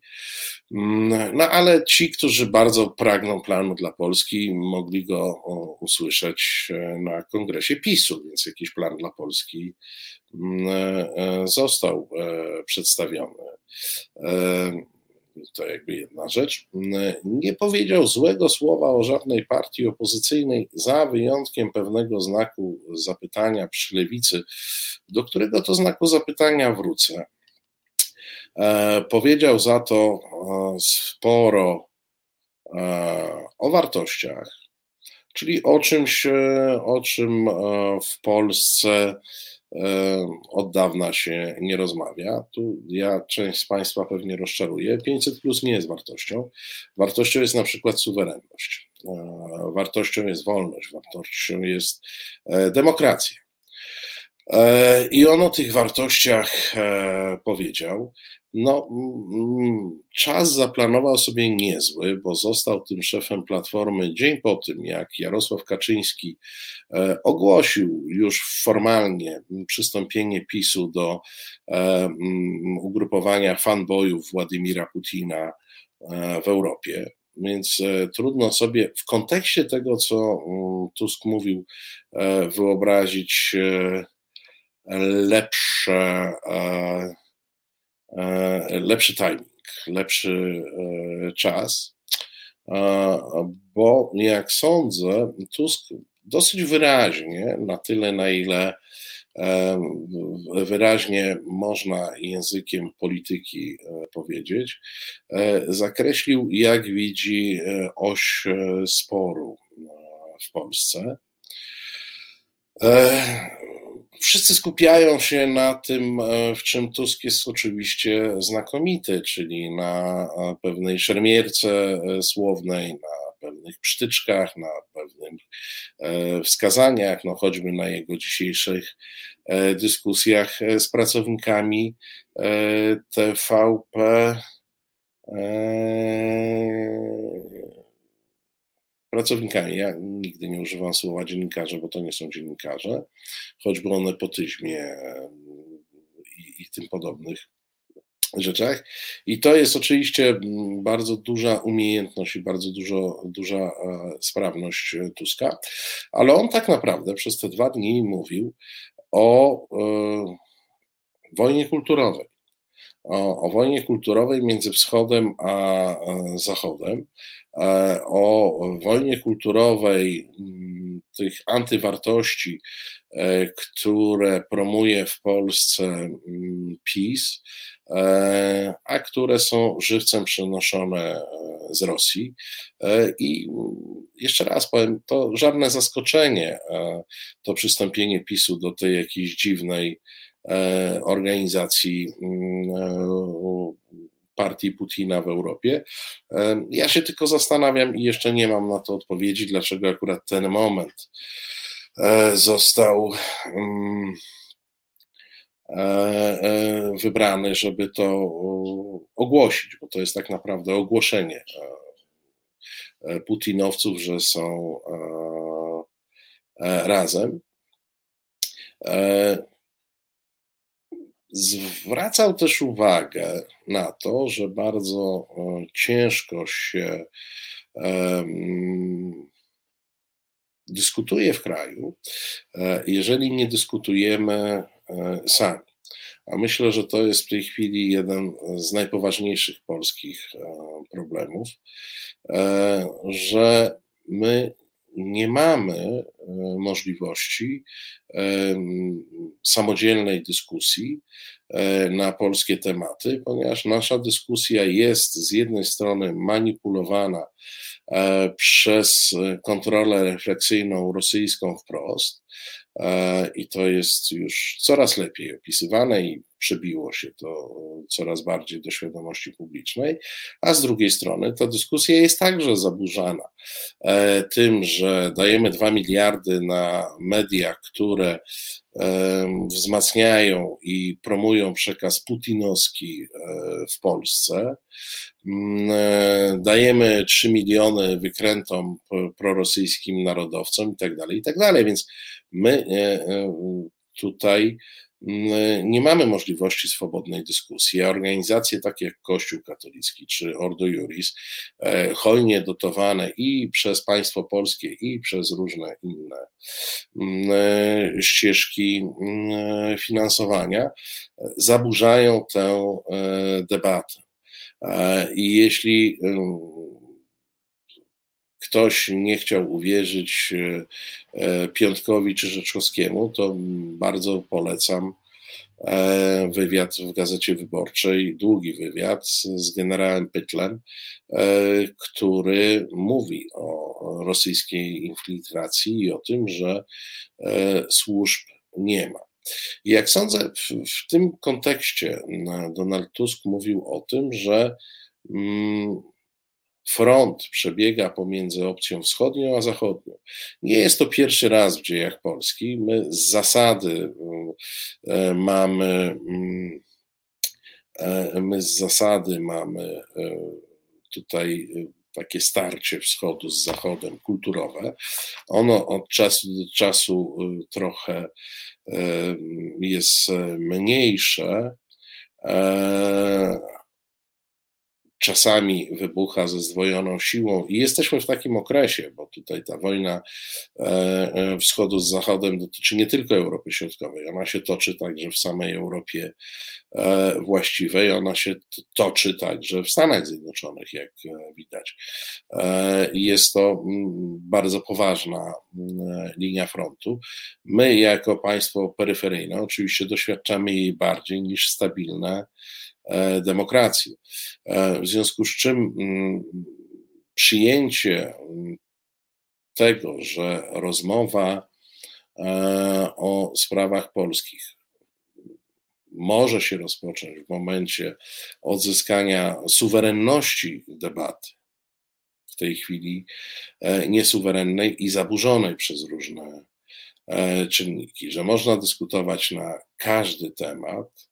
Mm, no ale ci, którzy bardzo pragną planu dla Polski, mogli go usłyszeć na kongresie PiSu, więc jakiś plan dla Polski mm, został przedstawiony to jakby jedna rzecz. Nie powiedział złego słowa o żadnej partii opozycyjnej, za wyjątkiem pewnego znaku zapytania przy lewicy, do którego to znaku zapytania wrócę. E, powiedział za to e, sporo e, o wartościach, czyli o czymś, o czym w Polsce od dawna się nie rozmawia. Tu ja część z Państwa pewnie rozczaruję. 500 plus nie jest wartością. Wartością jest na przykład suwerenność. E, wartością jest wolność, wartością jest e, demokracja. E, I on o tych wartościach powiedział. No, mm, czas zaplanował sobie niezły, bo został tym szefem Platformy dzień po tym, jak Jarosław Kaczyński e, ogłosił już formalnie przystąpienie PiSu do e, mm, ugrupowania fanboyów Władimira Putina e, w Europie. Więc trudno sobie w kontekście tego, co mm, Tusk mówił, wyobrazić lepsze lepszy timing, lepszy e, czas, bo jak sądzę, Tusk dosyć wyraźnie, na tyle na ile e, wyraźnie można językiem polityki powiedzieć, zakreślił, jak widzi oś sporu w Polsce wszyscy skupiają się na tym, e, w czym Tusk jest oczywiście znakomity, czyli na e, pewnej szermierce e, słownej, na pewnych psztyczkach, na pewnych wskazaniach, no choćby na jego dzisiejszych dyskusjach z pracownikami TVP pracownikami. Ja nigdy nie używam słowa dziennikarze, bo to nie są dziennikarze, choćby o nepotyzmie i, i tym podobnych rzeczach. I to jest oczywiście bardzo duża umiejętność i bardzo dużo, duża e, sprawność e, Tuska, ale on tak naprawdę przez te dwa dni mówił o e, wojnie kulturowej. O, o, wojnie kulturowej między Wschodem a Zachodem, o wojnie kulturowej mm, tych antywartości, które promuje w Polsce mm, PiS, E, a które są żywcem przenoszone e, z Rosji. E, I jeszcze raz powiem, to żadne zaskoczenie, to przystąpienie PiSu do tej jakiejś dziwnej organizacji mm, partii Putina w Europie. Ja się tylko zastanawiam i jeszcze nie mam na to odpowiedzi, dlaczego akurat ten moment został mm, E, e, wybrany, żeby to ogłosić, bo to jest tak naprawdę ogłoszenie e, Putinowców, że są razem. Zwracał też uwagę na to, że bardzo ciężko się dyskutuje w kraju, jeżeli nie dyskutujemy E, sami. A myślę, że to jest w tej chwili jeden z najpoważniejszych polskich e, problemów, e, że my nie mamy możliwości samodzielnej dyskusji na polskie tematy, ponieważ nasza dyskusja jest z jednej strony manipulowana przez kontrolę refleksyjną rosyjską wprost, E, i to jest już coraz lepiej opisywane i przebiło się to coraz bardziej do świadomości publicznej, a z drugiej strony ta dyskusja jest także zaburzana e, tym, że dajemy 2 miliardy na media, które wzmacniają i promują przekaz putinowski e, w Polsce. Mm, dajemy 3 miliony wykrętom prorosyjskim narodowcom i tak dalej, i tak dalej. Więc my tutaj nie mamy możliwości swobodnej dyskusji, a organizacje takie jak Kościół katolicki czy Ordo Juris, e, hojnie dotowane i przez państwo polskie, i przez różne inne mm, e, ścieżki mm, finansowania, zaburzają tę e, debatę. I jeśli ktoś nie chciał uwierzyć e, e, Piątkowi czy Rzeczkowskiemu, to bardzo polecam e, wywiad w Gazecie Wyborczej, długi wywiad z generałem Pytlem, który mówi o rosyjskiej infiltracji i o tym, że służb nie ma. Jak sądzę, w, w tym kontekście Donald Tusk mówił o tym, że mm, front przebiega pomiędzy opcją wschodnią a zachodnią. Nie jest to pierwszy raz w dziejach Polski. My z zasady e, mamy mm, e, my z zasady mamy e, tutaj takie starcie wschodu z zachodem kulturowe. Ono od czasu do czasu trochę jest mniejsze, czasami wybucha ze zdwojoną siłą i jesteśmy w takim okresie, bo tutaj ta wojna e, e, wschodu z zachodem dotyczy nie tylko Europy Środkowej, ona się toczy także w samej Europie e, właściwej, ona się toczy także w Stanach Zjednoczonych, jak widać. Jest to mm, bardzo poważna mm, linia frontu. My, jako państwo peryferyjne, oczywiście doświadczamy jej bardziej niż stabilne E, demokracji. E, w związku z czym mm, przyjęcie mm, tego, że rozmowa e, o sprawach polskich może się rozpocząć w momencie odzyskania suwerenności debaty, w tej chwili niesuwerennej i zaburzonej przez różne czynniki, że można dyskutować na każdy temat,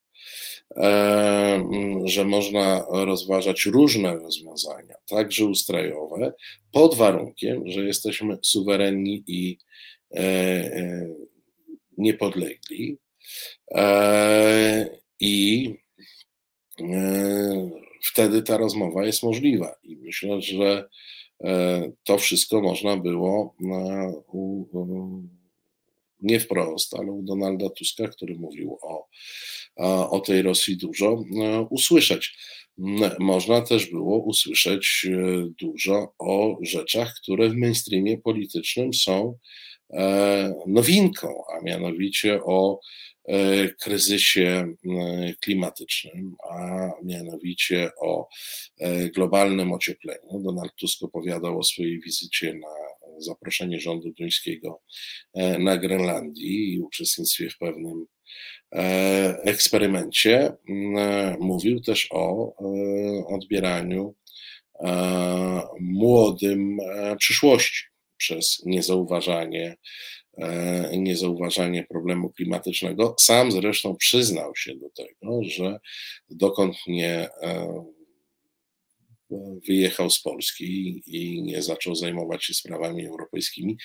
że można rozważać różne rozwiązania, także ustrojowe, pod warunkiem, że jesteśmy suwerenni i e, e, niepodlegli. I wtedy ta rozmowa jest możliwa. I myślę, że to wszystko można było nie wprost, ale u Donalda Tuska, który mówił o, o tej Rosji dużo, usłyszeć. Można też było usłyszeć dużo o rzeczach, które w mainstreamie politycznym są nowinką, a mianowicie o E, kryzysie klimatycznym, a mianowicie o e, globalnym ociepleniu. Donald Tusk opowiadał o swojej wizycie na zaproszenie rządu duńskiego e, na Grenlandii i uczestnictwie w pewnym eksperymencie. Mówił też o odbieraniu młodym przyszłości przez niezauważanie E, niezauważanie problemu klimatycznego. Sam zresztą przyznał się do tego, że dokąd nie e, wyjechał z Polski i nie zaczął zajmować się sprawami europejskimi,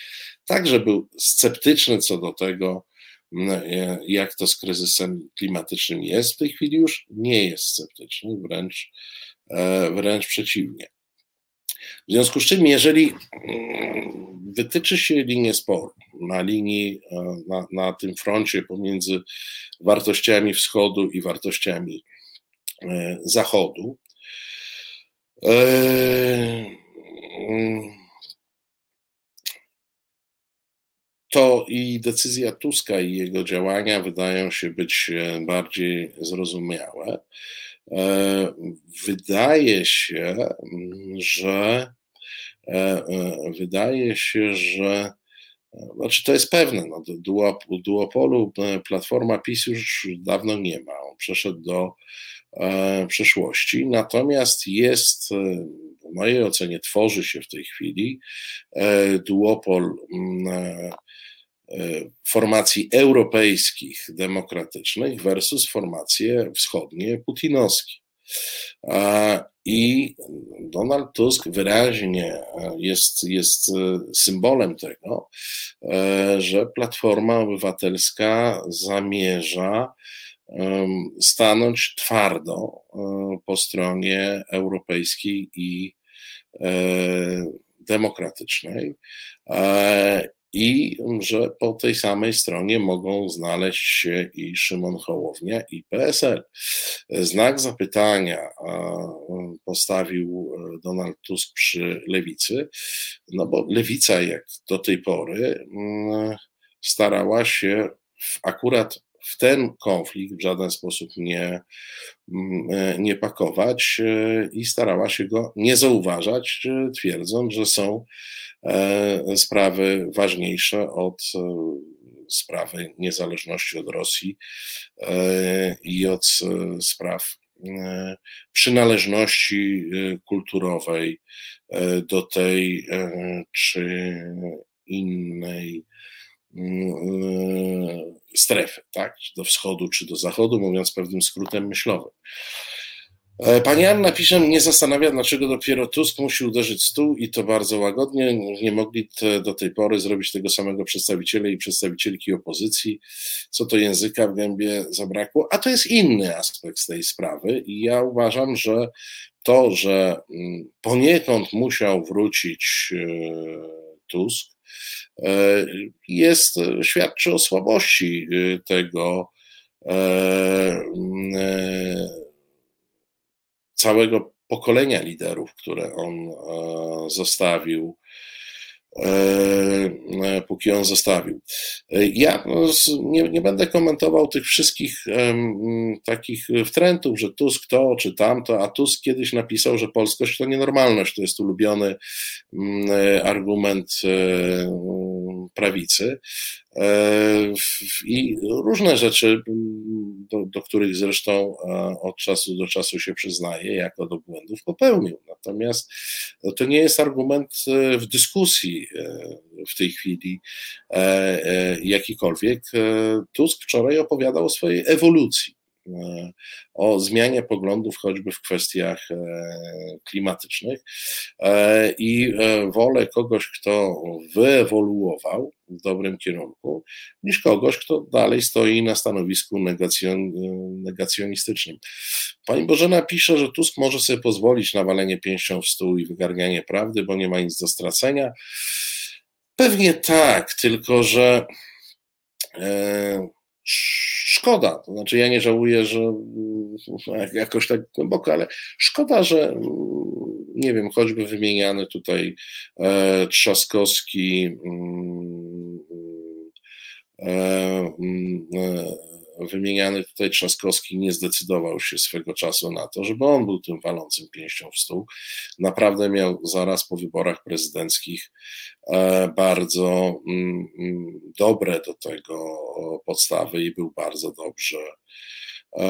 także był sceptyczny co do tego, e, jak to z kryzysem klimatycznym jest. W tej chwili już nie jest sceptyczny, wręcz, wręcz przeciwnie. W związku z czym, jeżeli mm, wytyczy się linię sporu na linii, e, na, na tym froncie pomiędzy wartościami wschodu i wartościami e, zachodu, e, mm, to i decyzja Tuska i jego działania wydają się być bardziej zrozumiałe. E, wydaje się, że e, e, wydaje się, że znaczy to jest pewne, no, duopolu Platforma PiS już dawno nie ma, on przeszedł do przeszłości, natomiast jest, w mojej ocenie tworzy się w tej chwili duopol E, formacji europejskich, demokratycznych versus formacje wschodnie putinowskie. I Donald Tusk wyraźnie e, jest, jest e, symbolem tego, że Platforma Obywatelska zamierza stanąć twardo po stronie europejskiej i demokratycznej i że po tej samej stronie mogą znaleźć się i Szymon Hołownia, i PSL. Znak zapytania postawił e, Donald Tusk przy lewicy, no bo lewica, jak do tej pory, mm, starała się akurat w ten konflikt w żaden sposób nie, mm, e, nie pakować e, i starała się go nie zauważać, twierdząc, że są E, sprawy ważniejsze od e, sprawy niezależności od Rosji e, i od spraw przynależności kulturowej do tej czy innej strefy, tak? do wschodu czy do zachodu, mówiąc pewnym skrótem myślowym. E, pani Anna pisze, mnie zastanawia, dlaczego dopiero Tusk musi uderzyć stół i to bardzo łagodnie. Nie mogli te, do tej pory zrobić tego samego przedstawiciele i przedstawicielki opozycji, co to języka w gębie zabrakło. A to jest inny aspekt tej sprawy i ja uważam, że to, że mm, poniekąd musiał wrócić e, Tusk, jest, świadczy o słabości tego mm, całego pokolenia liderów, które on e, zostawił, e, e, póki on zostawił. Ja no, nie, nie, będę komentował tych wszystkich takich wtrętów, że Tusk to czy tamto, a Tusk kiedyś napisał, że polskość to nienormalność. To jest ulubiony argument prawicy. E, I różne rzeczy, do, do, których zresztą e, od czasu do czasu się przyznaje, jako do błędów popełnił. Natomiast to nie jest argument e, w dyskusji w tej chwili jakikolwiek. Tusk wczoraj opowiadał o swojej ewolucji. O zmianie poglądów choćby w kwestiach klimatycznych i wolę kogoś, kto wyewoluował w dobrym kierunku, niż kogoś, kto dalej stoi na stanowisku negacjon, negacjonistycznym. Pani Bożena pisze, że Tusk może sobie pozwolić na walenie pięścią w stół i wygarnianie prawdy, bo nie ma nic do stracenia. Pewnie tak, tylko że e, szkoda. To znaczy, ja nie żałuję, że mm, jakoś tak głęboko, ale szkoda, że mm, nie wiem, choćby wymieniany tutaj e, Trzaskowski. Mm, e, e, wymieniany tutaj Trzaskowski nie zdecydował się swego czasu na to, żeby on był tym walącym pięścią w stół. Naprawdę miał zaraz po wyborach prezydenckich e, bardzo mm, mm, dobre do tego podstawy i był bardzo dobrze e,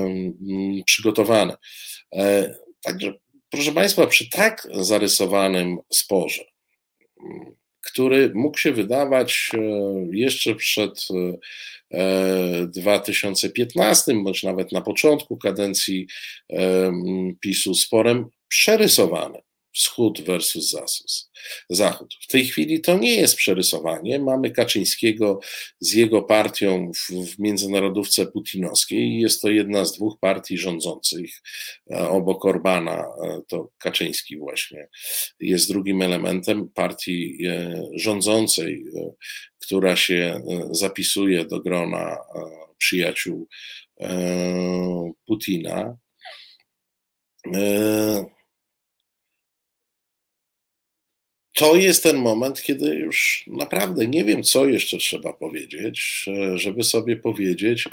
mm, przygotowany. E, także, proszę Państwa, przy tak zarysowanym sporze, który mógł się wydawać jeszcze przed 2015, bądź nawet na początku kadencji PiSu sporem przerysowane. Wschód versus Zasus, Zachód. W tej chwili to nie jest przerysowanie. Mamy Kaczyńskiego z jego partią w, w międzynarodówce putinowskiej. Jest to jedna z dwóch partii rządzących. E, obok Orbana e, to Kaczyński właśnie jest drugim elementem partii e, rządzącej, która się zapisuje do grona przyjaciół Putina to jest ten moment, kiedy już naprawdę nie wiem, co jeszcze trzeba powiedzieć, żeby sobie powiedzieć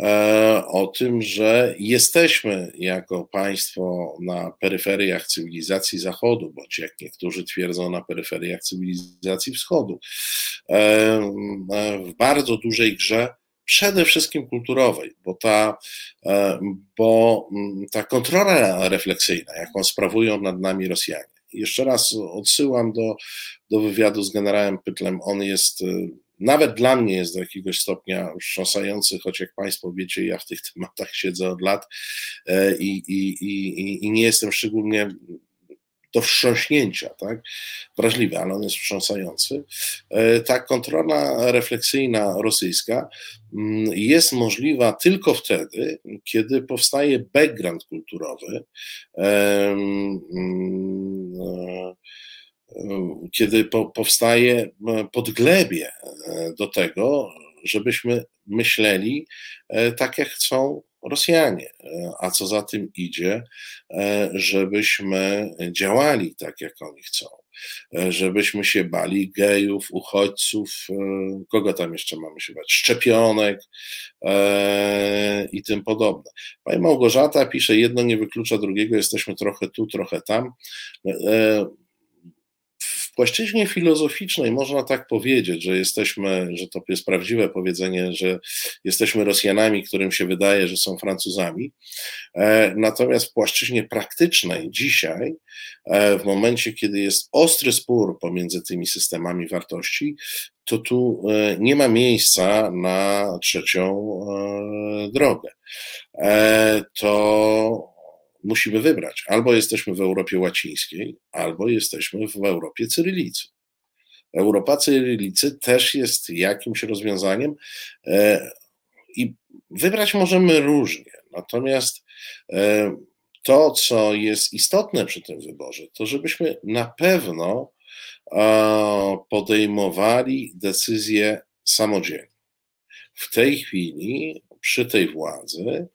e, o tym, że jesteśmy jako państwo na peryferiach cywilizacji Zachodu, bądź jak niektórzy twierdzą, na peryferiach cywilizacji Wschodu, e, e, w bardzo dużej grze przede wszystkim kulturowej, bo ta, bo ta kontrola refleksyjna, jaką sprawują nad nami Rosjanie, jeszcze raz odsyłam do, do wywiadu z generałem Pytlem. On jest y, nawet dla mnie jest do jakiegoś stopnia wstrząsający, choć jak Państwo wiecie, ja w tych tematach siedzę od lat e, i, i, i, i nie jestem szczególnie do wstrząśnięcia, tak? wrażliwy, ale on jest wstrząsający. E, ta kontrola refleksyjna rosyjska mm, jest możliwa tylko wtedy, kiedy powstaje background kulturowy, mm, e, kiedy powstaje podglebie e, do tego, żebyśmy myśleli tak, jak chcą Rosjanie, e, a co za tym idzie, e, żebyśmy działali tak, jak oni chcą, e, żebyśmy się bali gejów, uchodźców, kogo tam jeszcze mamy się bać, szczepionek i tym podobne. Pani Małgorzata pisze, jedno nie wyklucza drugiego, jesteśmy trochę tu, trochę tam płaszczyźnie filozoficznej można tak powiedzieć, że jesteśmy, że to jest prawdziwe powiedzenie, że jesteśmy Rosjanami, którym się wydaje, że są Francuzami. E, natomiast w płaszczyźnie praktycznej dzisiaj, e, w momencie, kiedy jest ostry spór pomiędzy tymi systemami wartości, to tu e, nie ma miejsca na trzecią drogę. To musimy wybrać. Albo jesteśmy w Europie łacińskiej, albo jesteśmy w Europie cyrylicy. Europa cyrylicy też jest jakimś rozwiązaniem e, i wybrać możemy różnie. Natomiast e, to, co jest istotne przy tym wyborze, to żebyśmy na pewno podejmowali decyzje samodzielnie. W tej chwili, przy tej władzy,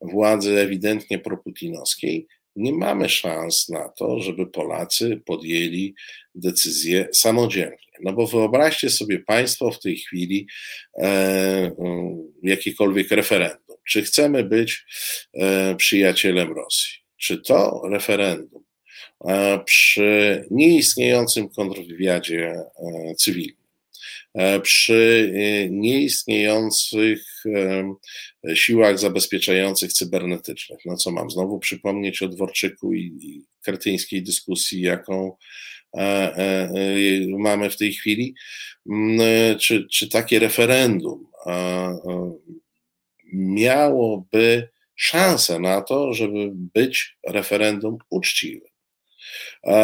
władzy ewidentnie proputinowskiej, nie mamy szans na to, żeby Polacy podjęli decyzję samodzielnie. No bo wyobraźcie sobie Państwo w tej chwili e, e, jakiekolwiek referendum. Czy chcemy być e, przyjacielem Rosji? Czy to referendum e, przy nieistniejącym kontrwywiadzie e, cywilnym, przy e, nieistniejących e, siłach zabezpieczających cybernetycznych. No co mam znowu przypomnieć o Dworczyku i, kretyńskiej dyskusji, jaką mamy w tej chwili, mm, czy, czy takie referendum miałoby szansę na to, żeby być referendum uczciwym,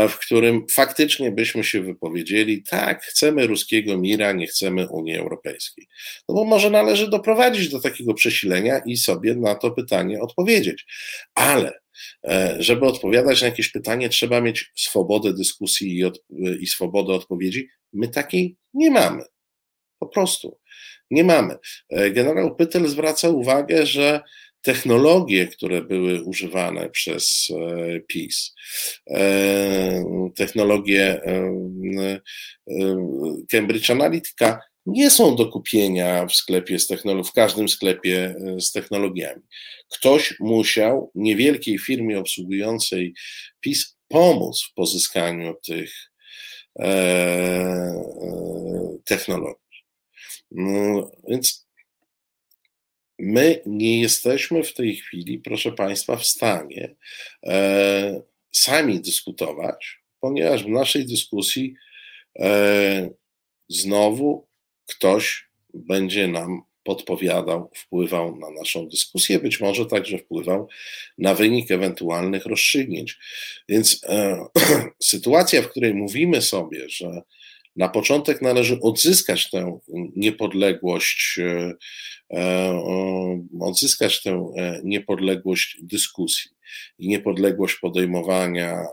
w którym faktycznie byśmy się wypowiedzieli, tak, chcemy ruskiego mira, nie chcemy Unii Europejskiej. No bo może należy doprowadzić do takiego przesilenia i sobie na to pytanie odpowiedzieć. Ale e, żeby odpowiadać na jakieś pytanie, trzeba mieć swobodę dyskusji i, od, i swobodę odpowiedzi. My takiej nie mamy. Po prostu nie mamy. E, generał Pytel zwraca uwagę, że technologie, które były używane przez e, PiS, e, technologie Cambridge Analytica nie są do kupienia w sklepie z technologią, w każdym sklepie z technologiami. Ktoś musiał niewielkiej firmie obsługującej PiS pomóc w pozyskaniu tych technologii. No, więc my nie jesteśmy w tej chwili, proszę Państwa, w stanie e, sami dyskutować, ponieważ w naszej dyskusji e, znowu ktoś będzie nam podpowiadał, wpływał na naszą dyskusję, być może także wpływał na wynik ewentualnych rozstrzygnięć. Więc e, sytuacja, w której mówimy sobie, że na początek należy odzyskać tę niepodległość, e, e, odzyskać tę e, niepodległość dyskusji i niepodległość podejmowania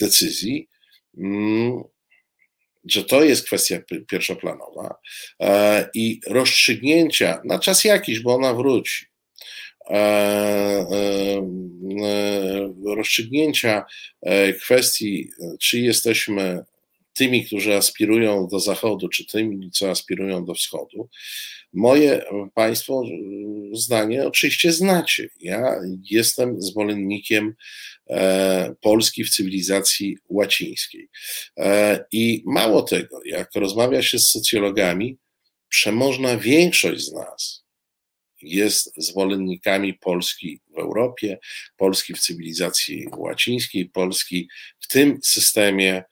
decyzji, mm, że to jest kwestia pierwszoplanowa i rozstrzygnięcia na czas jakiś, bo ona wróci, rozstrzygnięcia kwestii, czy jesteśmy tymi, którzy aspirują do zachodu, czy tymi, co aspirują do wschodu, moje Państwo zdanie oczywiście znacie. Ja jestem zwolennikiem Polski w cywilizacji łacińskiej. I mało tego, jak rozmawia się z socjologami, przemożna większość z nas jest zwolennikami Polski w Europie, Polski w cywilizacji łacińskiej, Polski w tym systemie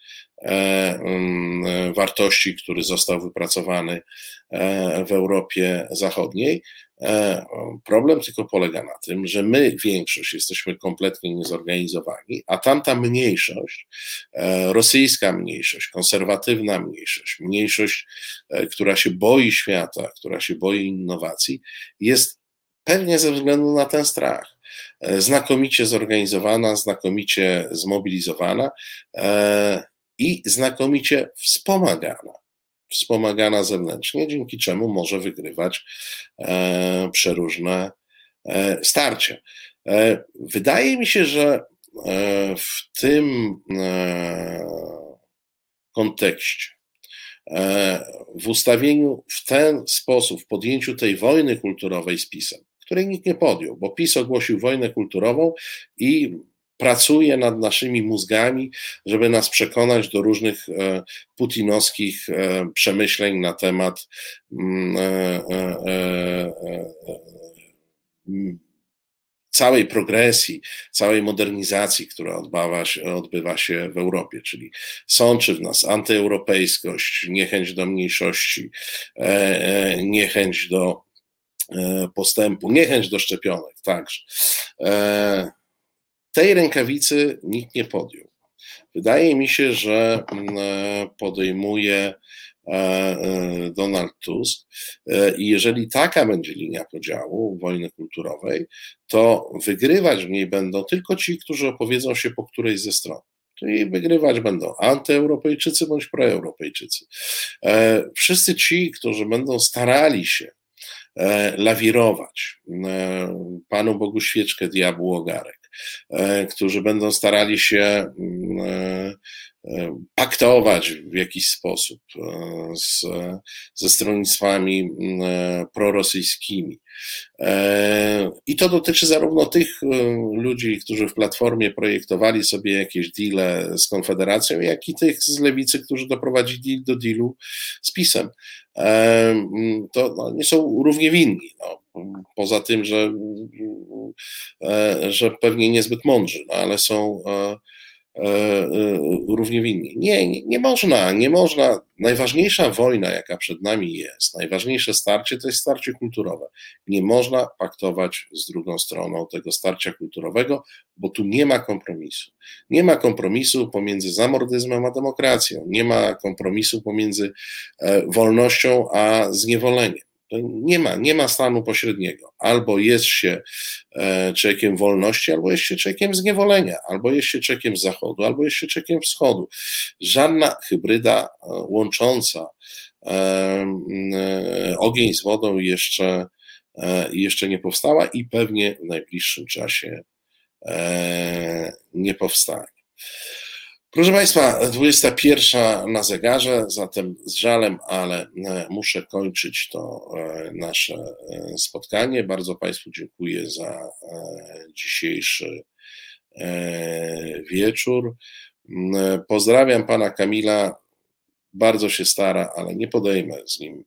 e, mm, wartości, który został wypracowany e, w Europie Zachodniej. E, problem tylko polega na tym, że my, większość, jesteśmy kompletnie niezorganizowani, a tamta mniejszość, e, rosyjska mniejszość, konserwatywna mniejszość, mniejszość, e, która się boi świata, która się boi innowacji, jest pewnie ze względu na ten strach. Znakomicie zorganizowana, znakomicie zmobilizowana i znakomicie wspomagana wspomagana zewnętrznie, dzięki czemu może wygrywać e, przeróżne e, starcia. E, wydaje mi się, że w tym kontekście, w ustawieniu w ten sposób, w podjęciu tej wojny kulturowej z PiSem, której nikt nie podjął, bo PiS ogłosił wojnę kulturową i pracuje nad naszymi mózgami, żeby nas przekonać do różnych e, putinowskich e, przemyśleń na temat mm, e, mm, całej progresji, całej modernizacji, która odbywa się, odbywa się w Europie, czyli sączy w nas antyeuropejskość, niechęć do mniejszości, niechęć do postępu, niechęć do szczepionek także tej rękawicy nikt nie podjął. Wydaje mi się, że mm, e, podejmuje e, e, Donald Tusk. I jeżeli taka będzie linia podziału wojny kulturowej, to wygrywać w niej będą tylko ci, którzy opowiedzą się po którejś ze stron. Czyli wygrywać będą antyeuropejczycy bądź proeuropejczycy. Wszyscy ci, którzy będą starali się lawirować, Panu Bogu świeczkę, diabłu ogarek, którzy będą starali się mm, e, e, paktować w jakiś sposób z, ze stronnictwami mm, prorosyjskimi. I to dotyczy zarówno tych ludzi, którzy w Platformie projektowali sobie jakieś deale z Konfederacją, jak i tych z lewicy, którzy doprowadzili do dealu z PiSem. Mm, to no, nie są równie winni. No. Poza tym, że, e, że pewnie niezbyt mądrzy, no ale są, e, równie winni. Nie, nie, nie można, nie można. Najważniejsza wojna, jaka przed nami jest, najważniejsze starcie to jest starcie kulturowe. Nie można paktować z drugą stroną tego starcia kulturowego, bo tu nie ma kompromisu. Nie ma kompromisu pomiędzy zamordyzmem a demokracją, nie ma kompromisu pomiędzy wolnością a zniewoleniem. Nie ma, nie ma stanu pośredniego. Albo jest się e, człowiekiem wolności, albo jest się człowiekiem zniewolenia, albo jest się człowiekiem zachodu, albo jest się człowiekiem wschodu. Żadna hybryda e, łącząca e, ogień z wodą jeszcze, jeszcze nie powstała i pewnie w najbliższym czasie nie powstanie. Proszę Państwa, 21 na zegarze, zatem z żalem, ale e, muszę kończyć to e, nasze e, spotkanie. Bardzo Państwu dziękuję za dzisiejszy wieczór. Pozdrawiam Pana Kamila. Bardzo się stara, ale nie podejmę z nim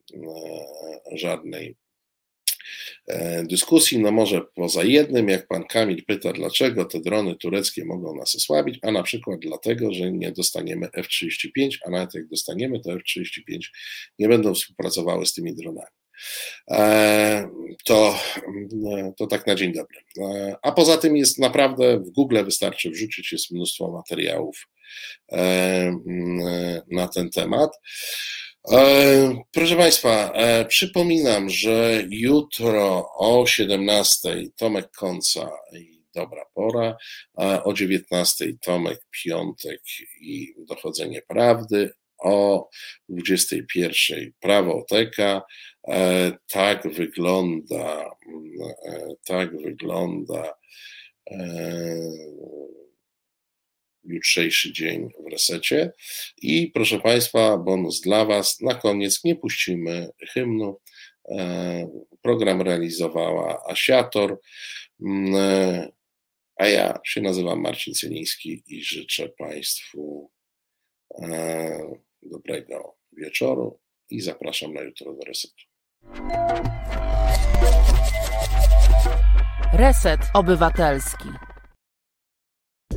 żadnej dyskusji, no może poza jednym, jak pan Kamil pyta, dlaczego te drony tureckie mogą nas osłabić, a na przykład dlatego, że nie dostaniemy F-35, a nawet jak dostaniemy, to F-35 nie będą współpracowały z tymi dronami. E, to, e, to tak na dzień dobry. A poza tym jest naprawdę w Google wystarczy wrzucić, jest mnóstwo materiałów na ten temat. E, proszę Państwa, e, przypominam, że jutro o 17 Tomek Konca i Dobra Pora, o 19 Tomek Piątek i Dochodzenie Prawdy, o 21 Prawoteka. E, tak wygląda, tak wygląda jutrzejszy dzień w resecie. I proszę Państwa, bonus dla Was. Na koniec nie puścimy hymnu. E, program realizowała Asiator, mm, e, a ja się nazywam Marcin Celiński i życzę Państwu e, dobrego wieczoru i zapraszam na jutro do resetu. Reset Obywatelski.